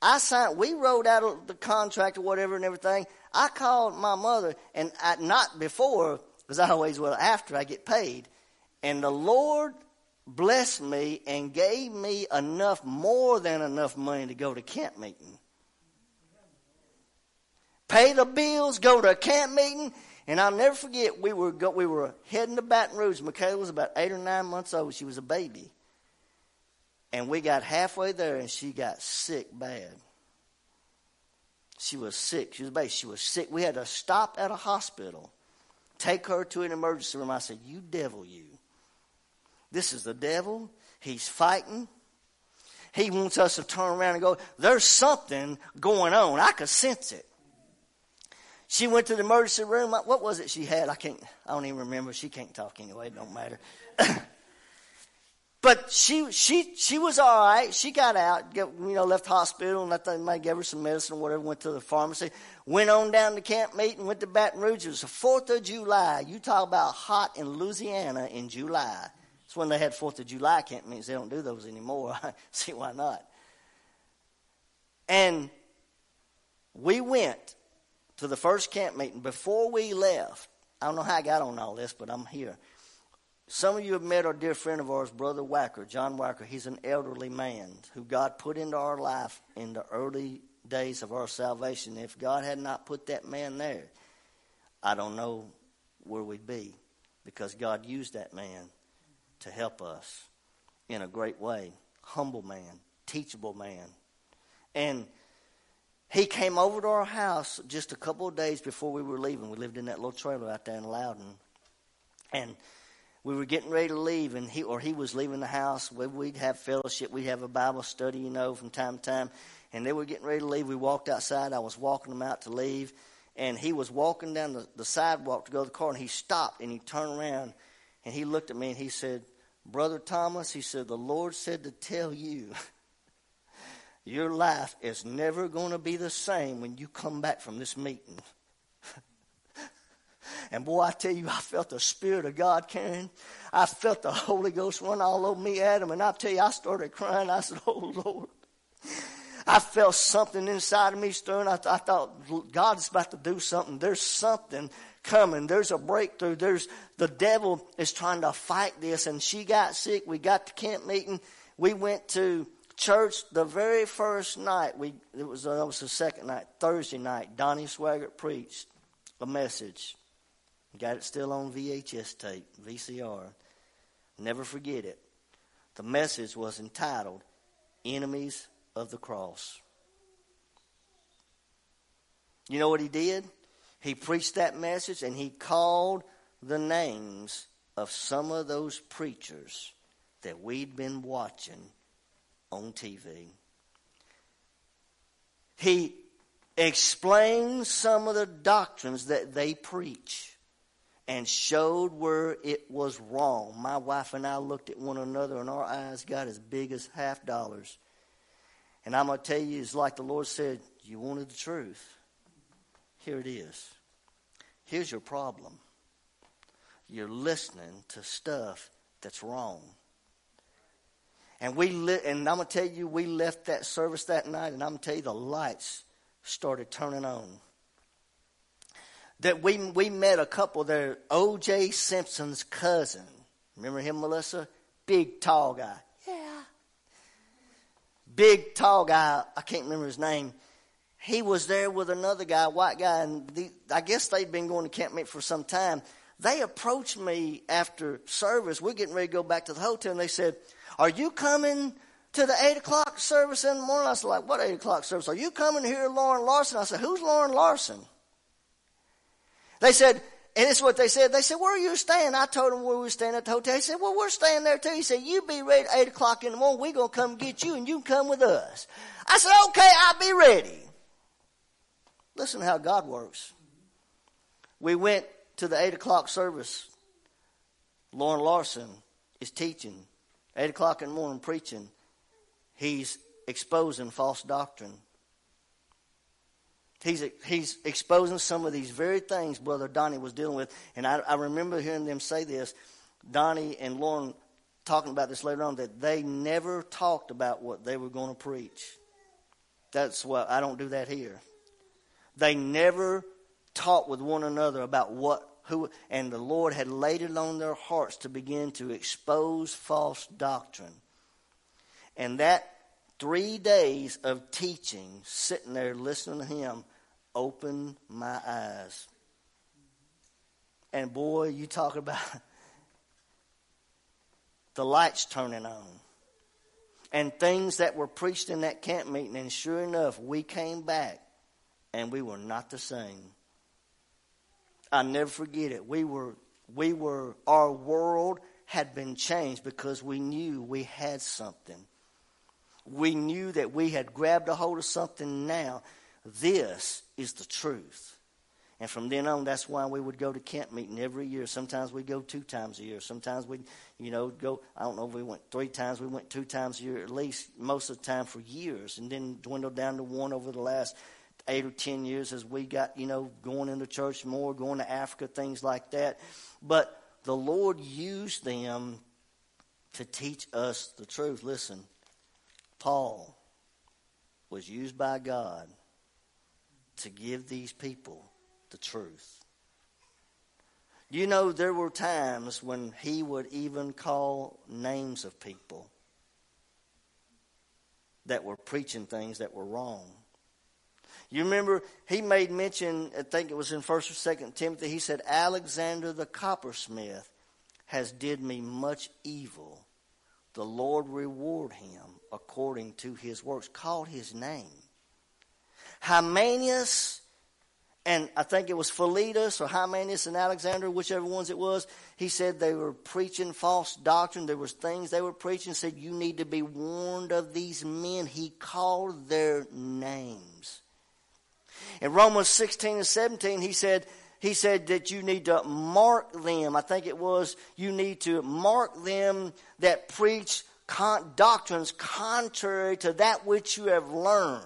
I signed, we wrote out the contract or whatever and everything. I called my mother and I, not before, because I always will after I get paid. And the Lord blessed me and gave me enough, more than enough money to go to camp meeting. Pay the bills, go to a camp meeting, and I'll never forget we were go, we were heading to Baton Rouge. Michaela was about eight or nine months old. She was a baby, and we got halfway there, and she got sick bad. She was sick. She was a baby. She was sick. We had to stop at a hospital, take her to an emergency room. I said, "You devil, you." This is the devil. He's fighting. He wants us to turn around and go, there's something going on. I could sense it. She went to the emergency room. What was it she had? I can't, I don't even remember. She can't talk anyway. It don't matter. but she, she, she was all right. She got out, get, you know, left hospital and I they might give her some medicine or whatever, went to the pharmacy, went on down to camp meeting, went to Baton Rouge. It was the 4th of July. You talk about hot in Louisiana in July when they had Fourth of July camp meetings. They don't do those anymore. I see why not. And we went to the first camp meeting. Before we left, I don't know how I got on all this, but I'm here. Some of you have met our dear friend of ours, Brother Wacker, John Wacker. He's an elderly man who God put into our life in the early days of our salvation. If God had not put that man there, I don't know where we'd be because God used that man to help us in a great way. Humble man, teachable man. And he came over to our house just a couple of days before we were leaving. We lived in that little trailer out there in Loudon. And we were getting ready to leave, and he or he was leaving the house. We'd have fellowship, we'd have a Bible study, you know, from time to time. And they were getting ready to leave. We walked outside. I was walking them out to leave, and he was walking down the, the sidewalk to go to the car, and he stopped and he turned around, and he looked at me and he said, "Brother Thomas," he said, "the Lord said to tell you." Your life is never going to be the same when you come back from this meeting. and boy, I tell you, I felt the Spirit of God, Karen. I felt the Holy Ghost run all over me, Adam. And I tell you, I started crying. I said, Oh, Lord. I felt something inside of me stirring. I, I thought, God's about to do something. There's something coming. There's a breakthrough. There's the devil is trying to fight this. And she got sick. We got to camp meeting. We went to church the very first night we it was uh, was the second night thursday night donnie swaggart preached a message got it still on vhs tape vcr never forget it the message was entitled enemies of the cross you know what he did he preached that message and he called the names of some of those preachers that we'd been watching on TV. He explained some of the doctrines that they preach and showed where it was wrong. My wife and I looked at one another and our eyes got as big as half dollars. And I'm going to tell you, it's like the Lord said, You wanted the truth. Here it is. Here's your problem you're listening to stuff that's wrong. And we lit, and I'm gonna tell you, we left that service that night, and I'm gonna tell you, the lights started turning on. That we we met a couple there, O.J. Simpson's cousin. Remember him, Melissa? Big tall guy. Yeah. Big tall guy. I can't remember his name. He was there with another guy, white guy, and the, I guess they'd been going to camp meet for some time. They approached me after service. We're getting ready to go back to the hotel, and they said, are you coming to the 8 o'clock service in the morning? I said, like, what 8 o'clock service? Are you coming hear Loren Larson? I said, who's Loren Larson? They said, and it's what they said. They said, where are you staying? I told them where we were staying at the hotel. He said, well, we're staying there too. He said, you be ready at 8 o'clock in the morning. We're going to come get you and you can come with us. I said, okay, I'll be ready. Listen how God works. We went to the 8 o'clock service. Loren Larson is teaching. 8 o'clock in the morning preaching, he's exposing false doctrine. He's, he's exposing some of these very things Brother Donnie was dealing with. And I, I remember hearing them say this. Donnie and Lauren talking about this later on, that they never talked about what they were going to preach. That's why I don't do that here. They never talked with one another about what who, and the Lord had laid it on their hearts to begin to expose false doctrine. And that three days of teaching, sitting there listening to him, opened my eyes. And boy, you talk about the lights turning on. And things that were preached in that camp meeting, and sure enough, we came back and we were not the same. I never forget it. We were, we were, our world had been changed because we knew we had something. We knew that we had grabbed a hold of something now. This is the truth. And from then on, that's why we would go to camp meeting every year. Sometimes we go two times a year. Sometimes we, you know, go. I don't know if we went three times. We went two times a year at least, most of the time for years, and then dwindled down to one over the last eight or ten years as we got, you know, going into church more, going to Africa, things like that. But the Lord used them to teach us the truth. Listen, Paul was used by God to give these people the truth. You know, there were times when he would even call names of people that were preaching things that were wrong. You remember he made mention, I think it was in 1st or 2nd Timothy, he said, Alexander the coppersmith has did me much evil. The Lord reward him according to his works. Called his name. Hymenaeus and I think it was Philetus or Hymenaeus and Alexander, whichever ones it was. He said they were preaching false doctrine. There was things they were preaching. Said you need to be warned of these men. He called their names. In Romans 16 and 17, he said, he said that you need to mark them. I think it was you need to mark them that preach con- doctrines contrary to that which you have learned.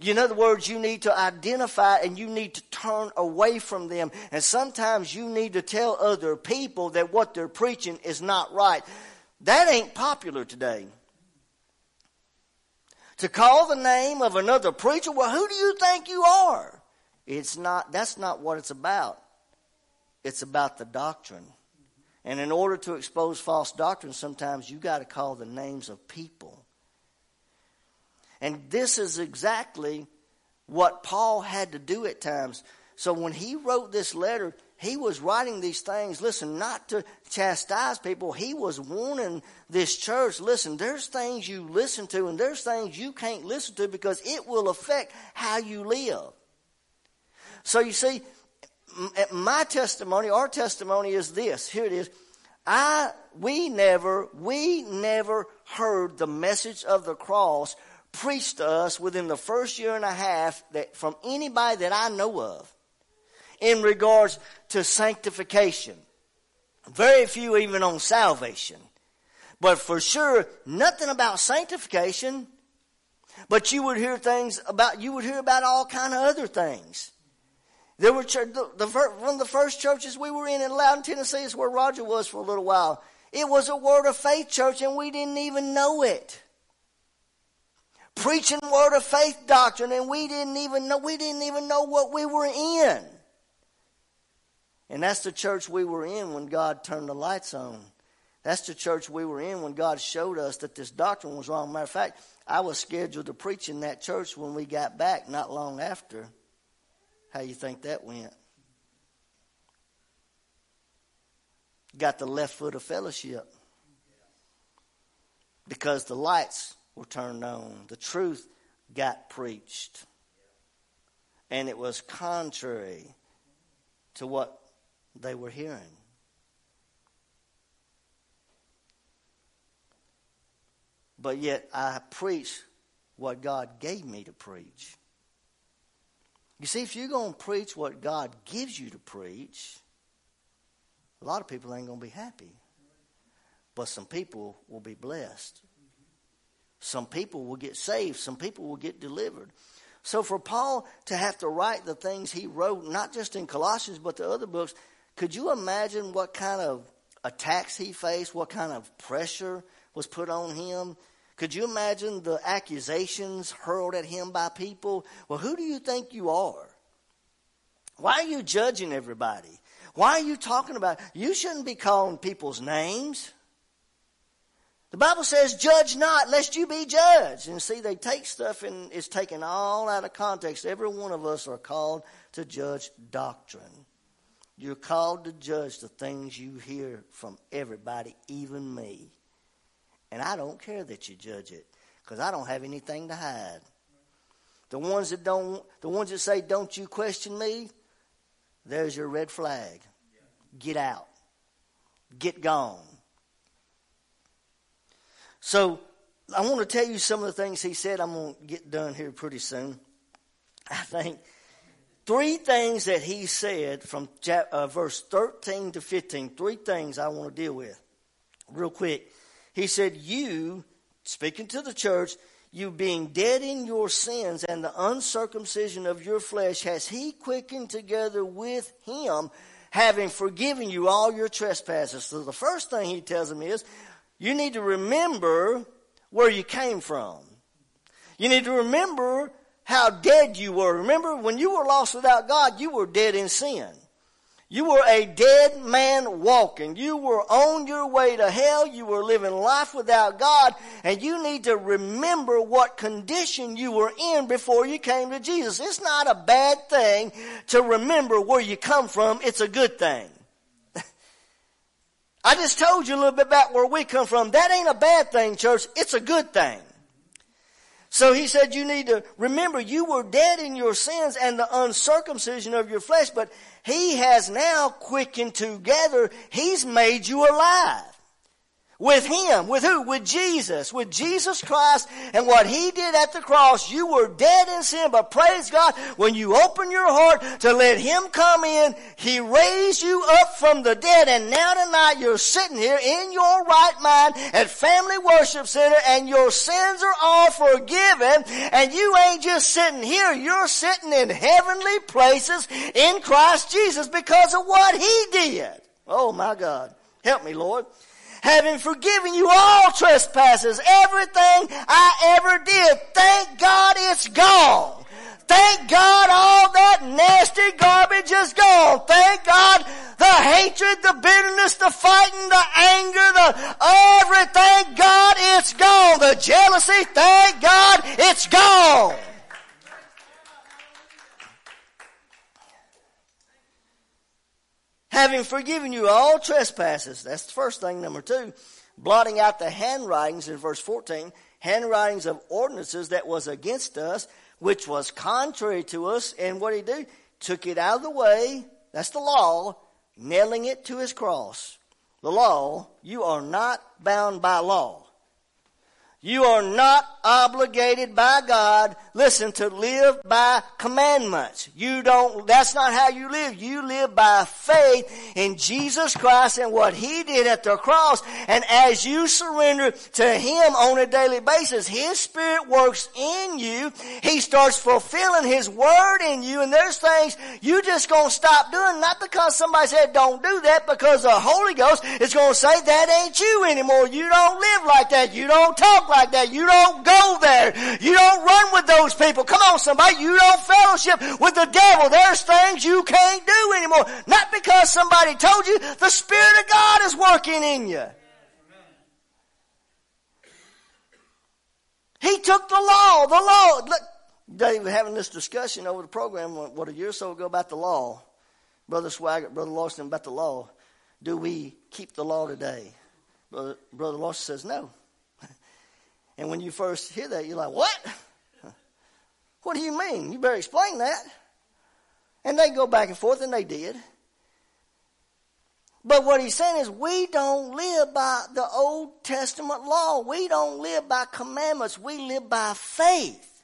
In other words, you need to identify and you need to turn away from them. And sometimes you need to tell other people that what they're preaching is not right. That ain't popular today. To call the name of another preacher, well, who do you think you are? It's not, that's not what it's about. It's about the doctrine. And in order to expose false doctrine, sometimes you got to call the names of people. And this is exactly what Paul had to do at times. So when he wrote this letter, he was writing these things, listen, not to chastise people. He was warning this church, listen, there's things you listen to and there's things you can't listen to because it will affect how you live. So you see, my testimony, our testimony is this. Here it is. I, we never, we never heard the message of the cross preached to us within the first year and a half that from anybody that I know of in regards to sanctification. Very few even on salvation. But for sure, nothing about sanctification. But you would hear things about, you would hear about all kind of other things. There were the, the, one of the first churches we were in in Loudon, Tennessee is where Roger was for a little while. It was a word of faith church and we didn't even know it preaching word of faith doctrine and we didn't even know we didn't even know what we were in. And that's the church we were in when God turned the lights on. That's the church we were in when God showed us that this doctrine was wrong. Matter of fact, I was scheduled to preach in that church when we got back not long after. How you think that went? Got the left foot of fellowship. Because the lights were turned on. The truth got preached. And it was contrary to what they were hearing. But yet I preach what God gave me to preach. You see, if you're going to preach what God gives you to preach, a lot of people ain't going to be happy. But some people will be blessed. Some people will get saved, some people will get delivered. So for Paul to have to write the things he wrote, not just in Colossians, but the other books, could you imagine what kind of attacks he faced, what kind of pressure was put on him? Could you imagine the accusations hurled at him by people? Well, who do you think you are? Why are you judging everybody? Why are you talking about? You shouldn't be calling people's names. The Bible says, judge not, lest you be judged. And see, they take stuff and it's taken all out of context. Every one of us are called to judge doctrine. You're called to judge the things you hear from everybody, even me. And I don't care that you judge it, because I don't have anything to hide. The ones that don't, the ones that say, don't you question me, there's your red flag. Get out. Get gone. So I want to tell you some of the things he said. I'm going to get done here pretty soon. I think three things that he said from uh, verse 13 to 15. Three things I want to deal with real quick. He said, You, speaking to the church, you being dead in your sins and the uncircumcision of your flesh, has he quickened together with him, having forgiven you all your trespasses. So the first thing he tells them is, you need to remember where you came from. You need to remember how dead you were. Remember, when you were lost without God, you were dead in sin. You were a dead man walking. You were on your way to hell. You were living life without God. And you need to remember what condition you were in before you came to Jesus. It's not a bad thing to remember where you come from. It's a good thing. I just told you a little bit about where we come from. That ain't a bad thing, church. It's a good thing. So he said, you need to remember you were dead in your sins and the uncircumcision of your flesh, but he has now quickened together. He's made you alive. With Him. With who? With Jesus. With Jesus Christ and what He did at the cross. You were dead in sin, but praise God, when you open your heart to let Him come in, He raised you up from the dead and now tonight you're sitting here in your right mind at Family Worship Center and your sins are all forgiven and you ain't just sitting here, you're sitting in heavenly places in Christ Jesus because of what He did. Oh my God. Help me, Lord having forgiven you all trespasses, everything I ever did. Thank God it's gone. Thank God all that nasty garbage is gone. Thank God the hatred, the bitterness, the fighting, the anger, the everything, God, it's gone. The jealousy, thank God it's gone. Having forgiven you all trespasses. That's the first thing. Number two, blotting out the handwritings in verse 14, handwritings of ordinances that was against us, which was contrary to us. And what did he do? Took it out of the way. That's the law, nailing it to his cross. The law, you are not bound by law. You are not obligated by God, listen, to live by commandments. You don't, that's not how you live. You live by faith in Jesus Christ and what He did at the cross. And as you surrender to Him on a daily basis, His Spirit works in you. He starts fulfilling His Word in you. And there's things you just gonna stop doing, not because somebody said don't do that, because the Holy Ghost is gonna say that ain't you anymore. You don't live like that. You don't talk like that. You don't go there. You don't run with those people. Come on somebody. You don't fellowship with the devil. There's things you can't do anymore. Not because somebody told you. The Spirit of God is working in you. He took the law, the law. Look, were having this discussion over the program, what, a year or so ago about the law. Brother Swaggart, Brother Larson, about the law. Do we keep the law today? Brother, Brother Larson says no. And when you first hear that, you're like, what? What do you mean? You better explain that. And they go back and forth, and they did. But what he's saying is, we don't live by the Old Testament law. We don't live by commandments. We live by faith.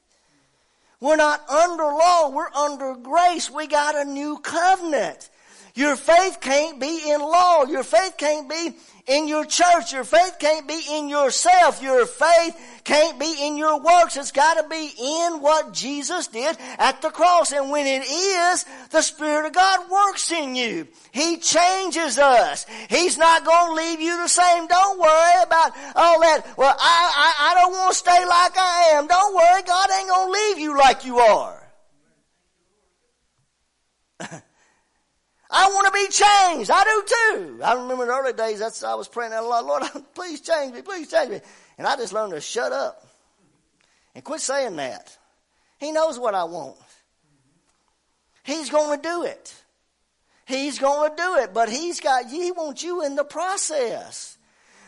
We're not under law. We're under grace. We got a new covenant. Your faith can't be in law. Your faith can't be in your church. Your faith can't be in yourself. Your faith can't be in your works. It's got to be in what Jesus did at the cross. And when it is, the Spirit of God works in you. He changes us. He's not going to leave you the same. Don't worry about all that. Well, I, I, I don't want to stay like I am. Don't worry. God ain't going to leave you like you are. I want to be changed. I do too. I remember in the early days, that's, I was praying a lot, Lord, please change me, please change me. And I just learned to shut up and quit saying that. He knows what I want. He's going to do it. He's going to do it, but he's got, he wants you in the process.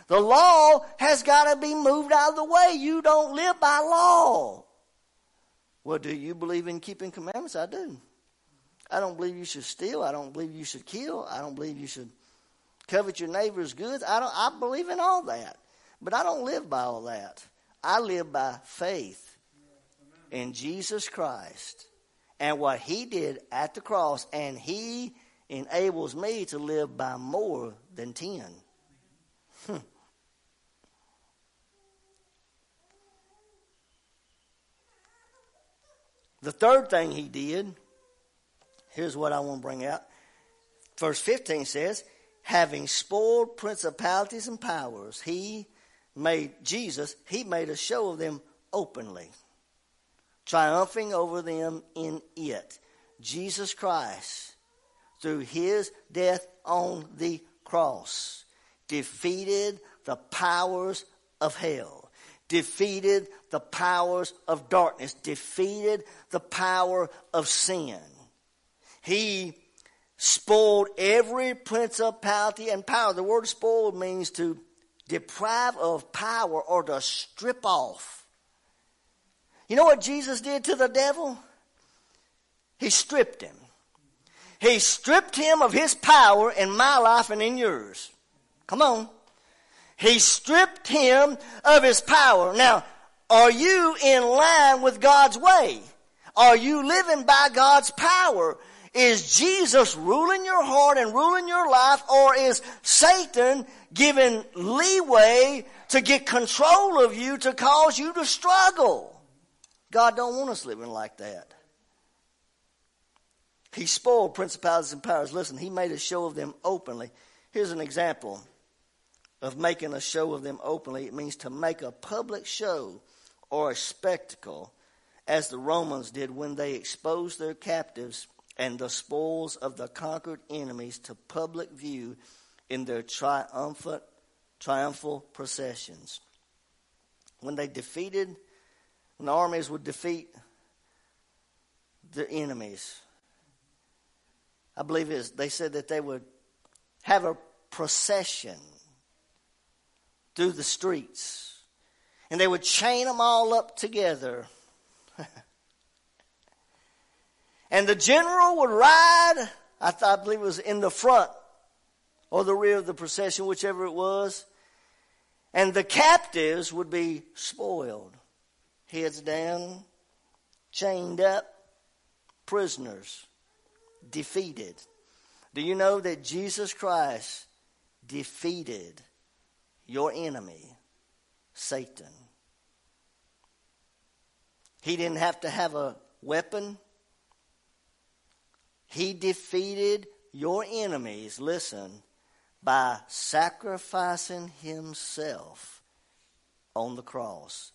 The law has got to be moved out of the way. You don't live by law. Well, do you believe in keeping commandments? I do. I don't believe you should steal. I don't believe you should kill. I don't believe you should covet your neighbor's goods. I don't I believe in all that. But I don't live by all that. I live by faith in Jesus Christ and what he did at the cross and he enables me to live by more than 10. Hmm. The third thing he did Here's what I want to bring out. Verse 15 says, having spoiled principalities and powers, he made Jesus, he made a show of them openly, triumphing over them in it. Jesus Christ, through his death on the cross, defeated the powers of hell, defeated the powers of darkness, defeated the power of sin. He spoiled every principality and power. The word spoiled means to deprive of power or to strip off. You know what Jesus did to the devil? He stripped him. He stripped him of his power in my life and in yours. Come on. He stripped him of his power. Now, are you in line with God's way? Are you living by God's power? Is Jesus ruling your heart and ruling your life or is Satan giving leeway to get control of you to cause you to struggle? God don't want us living like that. He spoiled principalities and powers. Listen, he made a show of them openly. Here's an example of making a show of them openly. It means to make a public show or a spectacle, as the Romans did when they exposed their captives and the spoils of the conquered enemies to public view in their triumphant, triumphal processions. When they defeated, when the armies would defeat their enemies, I believe is they said that they would have a procession through the streets. And they would chain them all up together. And the general would ride, I, th- I believe it was in the front or the rear of the procession, whichever it was. And the captives would be spoiled. Heads down, chained up, prisoners defeated. Do you know that Jesus Christ defeated your enemy, Satan? He didn't have to have a weapon. He defeated your enemies, listen, by sacrificing himself on the cross.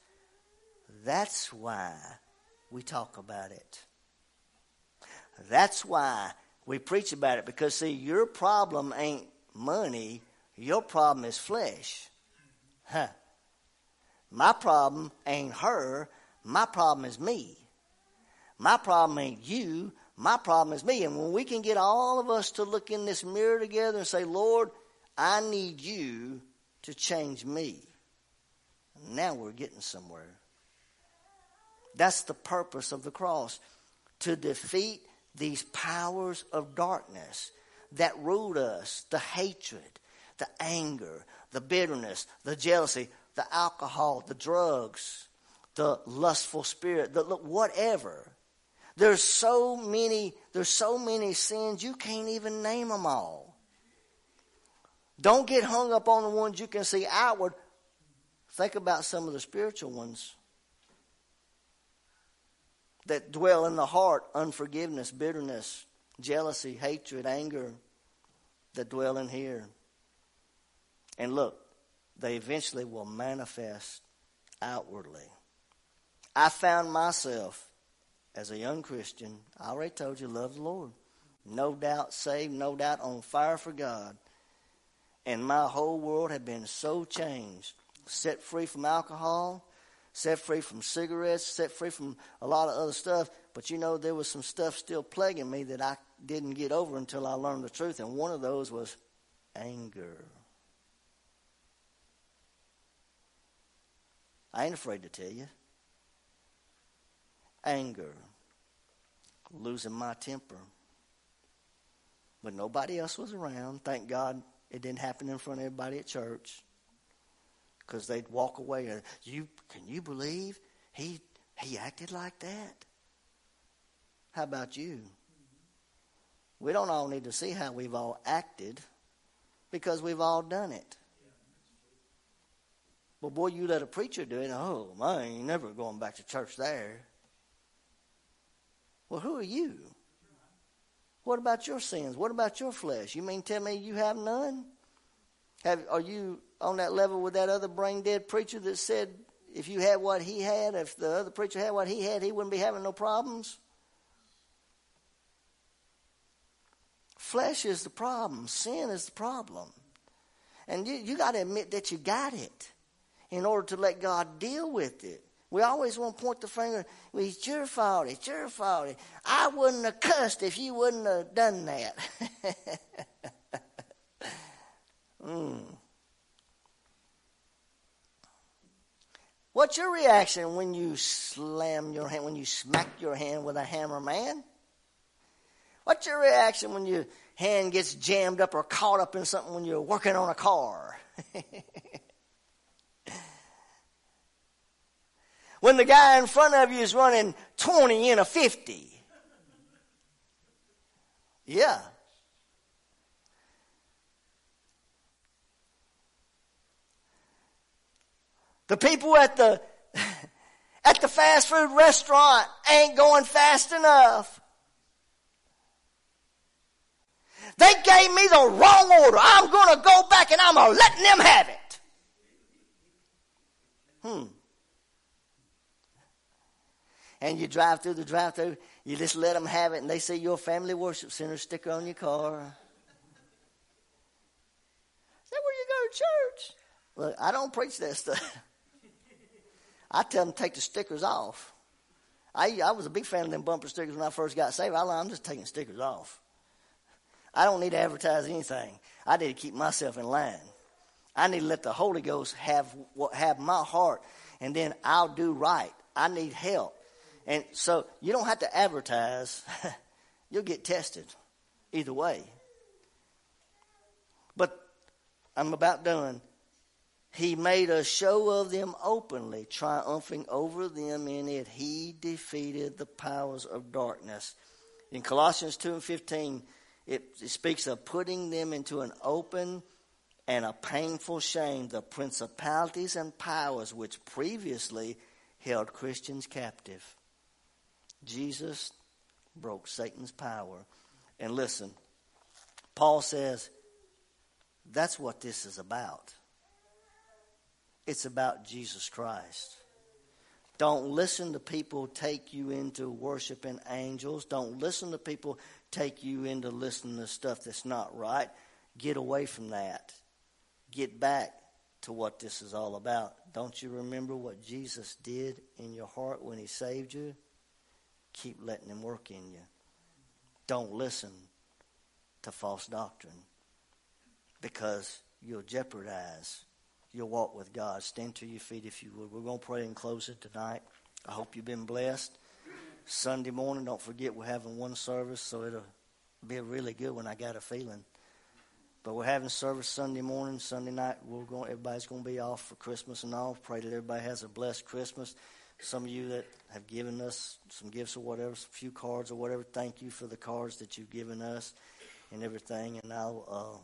That's why we talk about it. That's why we preach about it because, see, your problem ain't money, your problem is flesh. Huh. My problem ain't her, my problem is me. My problem ain't you, my problem is me. And when we can get all of us to look in this mirror together and say, Lord, I need you to change me. Now we're getting somewhere. That's the purpose of the cross to defeat these powers of darkness that ruled us the hatred, the anger, the bitterness, the jealousy, the alcohol, the drugs, the lustful spirit, the whatever. There's so many, there's so many sins you can't even name them all. Don't get hung up on the ones you can see outward. Think about some of the spiritual ones that dwell in the heart unforgiveness, bitterness, jealousy, hatred, anger that dwell in here. And look, they eventually will manifest outwardly. I found myself as a young Christian, I already told you, love the Lord. No doubt saved, no doubt on fire for God. And my whole world had been so changed, set free from alcohol, set free from cigarettes, set free from a lot of other stuff. But you know, there was some stuff still plaguing me that I didn't get over until I learned the truth. And one of those was anger. I ain't afraid to tell you. Anger. Losing my temper. But nobody else was around. Thank God it didn't happen in front of everybody at church because they'd walk away. You can you believe he he acted like that? How about you? We don't all need to see how we've all acted because we've all done it. But boy, you let a preacher do it. Oh, I ain't never going back to church there. Well, who are you? What about your sins? What about your flesh? You mean tell me you have none? Have, are you on that level with that other brain dead preacher that said if you had what he had, if the other preacher had what he had, he wouldn't be having no problems? Flesh is the problem, sin is the problem. And you, you got to admit that you got it in order to let God deal with it. We always want to point the finger, well, it's your fault, it's your fault. I wouldn't have cussed if you wouldn't have done that. mm. what's your reaction when you slam your hand, when you smack your hand with a hammer, man? What's your reaction when your hand gets jammed up or caught up in something when you're working on a car? when the guy in front of you is running 20 in a 50. Yeah. The people at the at the fast food restaurant ain't going fast enough. They gave me the wrong order. I'm going to go back and I'm letting them have it. Hmm. And you drive through the drive through, you just let them have it, and they see your family worship center sticker on your car. Is that where you go to church? Look, I don't preach that stuff. I tell them to take the stickers off. I, I was a big fan of them bumper stickers when I first got saved. I, I'm just taking stickers off. I don't need to advertise anything. I need to keep myself in line. I need to let the Holy Ghost have have my heart, and then I'll do right. I need help, and so you don't have to advertise. You'll get tested, either way. But I'm about done. He made a show of them openly, triumphing over them in it. He defeated the powers of darkness. In Colossians 2 and 15, it, it speaks of putting them into an open and a painful shame, the principalities and powers which previously held Christians captive. Jesus broke Satan's power. And listen, Paul says that's what this is about. It's about Jesus Christ. Don't listen to people take you into worshiping angels. Don't listen to people take you into listening to stuff that's not right. Get away from that. Get back to what this is all about. Don't you remember what Jesus did in your heart when he saved you? Keep letting him work in you. Don't listen to false doctrine because you'll jeopardize your walk with God. Stand to your feet if you would. We're going to pray and close it tonight. I hope you've been blessed. Sunday morning, don't forget we're having one service, so it'll be really good one. I got a feeling. But we're having service Sunday morning, Sunday night. We're going. Everybody's going to be off for Christmas and all. Pray that everybody has a blessed Christmas. Some of you that have given us some gifts or whatever, a few cards or whatever. Thank you for the cards that you've given us and everything. And I'll,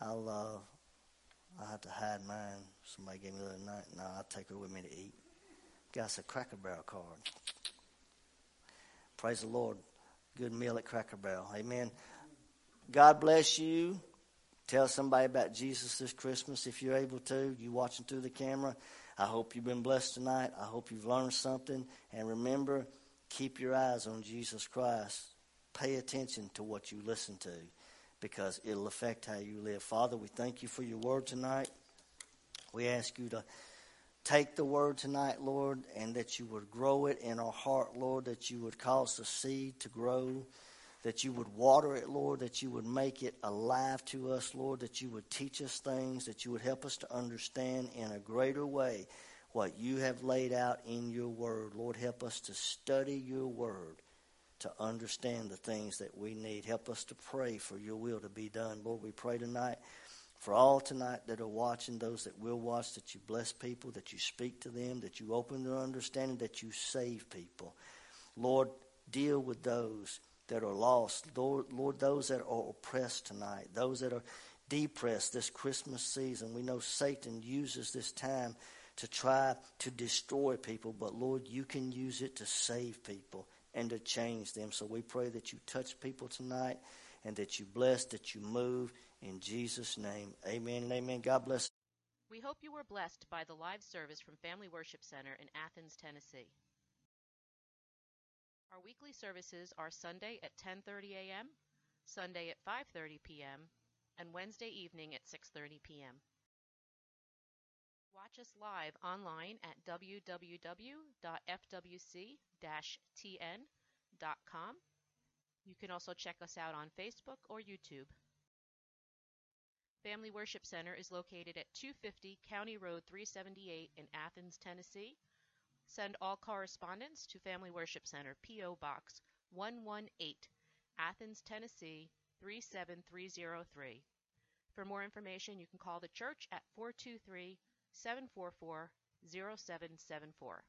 uh, I'll, uh, I had to hide mine. Somebody gave me the other night. No, I'll take her with me to eat. Got us a Cracker Barrel card. Praise the Lord. Good meal at Cracker Barrel. Amen. God bless you. Tell somebody about Jesus this Christmas if you're able to. You watching through the camera. I hope you've been blessed tonight. I hope you've learned something. And remember, keep your eyes on Jesus Christ. Pay attention to what you listen to because it'll affect how you live. Father, we thank you for your word tonight. We ask you to take the word tonight, Lord, and that you would grow it in our heart, Lord, that you would cause the seed to grow, that you would water it, Lord, that you would make it alive to us, Lord, that you would teach us things, that you would help us to understand in a greater way what you have laid out in your word. Lord, help us to study your word to understand the things that we need. Help us to pray for your will to be done. Lord, we pray tonight for all tonight that are watching, those that will watch, that you bless people, that you speak to them, that you open their understanding, that you save people. Lord, deal with those that are lost. Lord, Lord, those that are oppressed tonight, those that are depressed this Christmas season. We know Satan uses this time to try to destroy people, but Lord, you can use it to save people and to change them. So we pray that you touch people tonight and that you bless, that you move in Jesus' name, amen and amen. God bless. We hope you were blessed by the live service from Family Worship Center in Athens, Tennessee. Our weekly services are Sunday at 10:30 a.m., Sunday at 5:30 p.m., and Wednesday evening at 6:30 p.m. Watch us live online at www.fwc-tn.com. You can also check us out on Facebook or YouTube. Family Worship Center is located at 250 County Road 378 in Athens, Tennessee, Send all correspondence to Family Worship Center, P.O. Box 118, Athens, Tennessee 37303. For more information, you can call the church at 423 744 0774.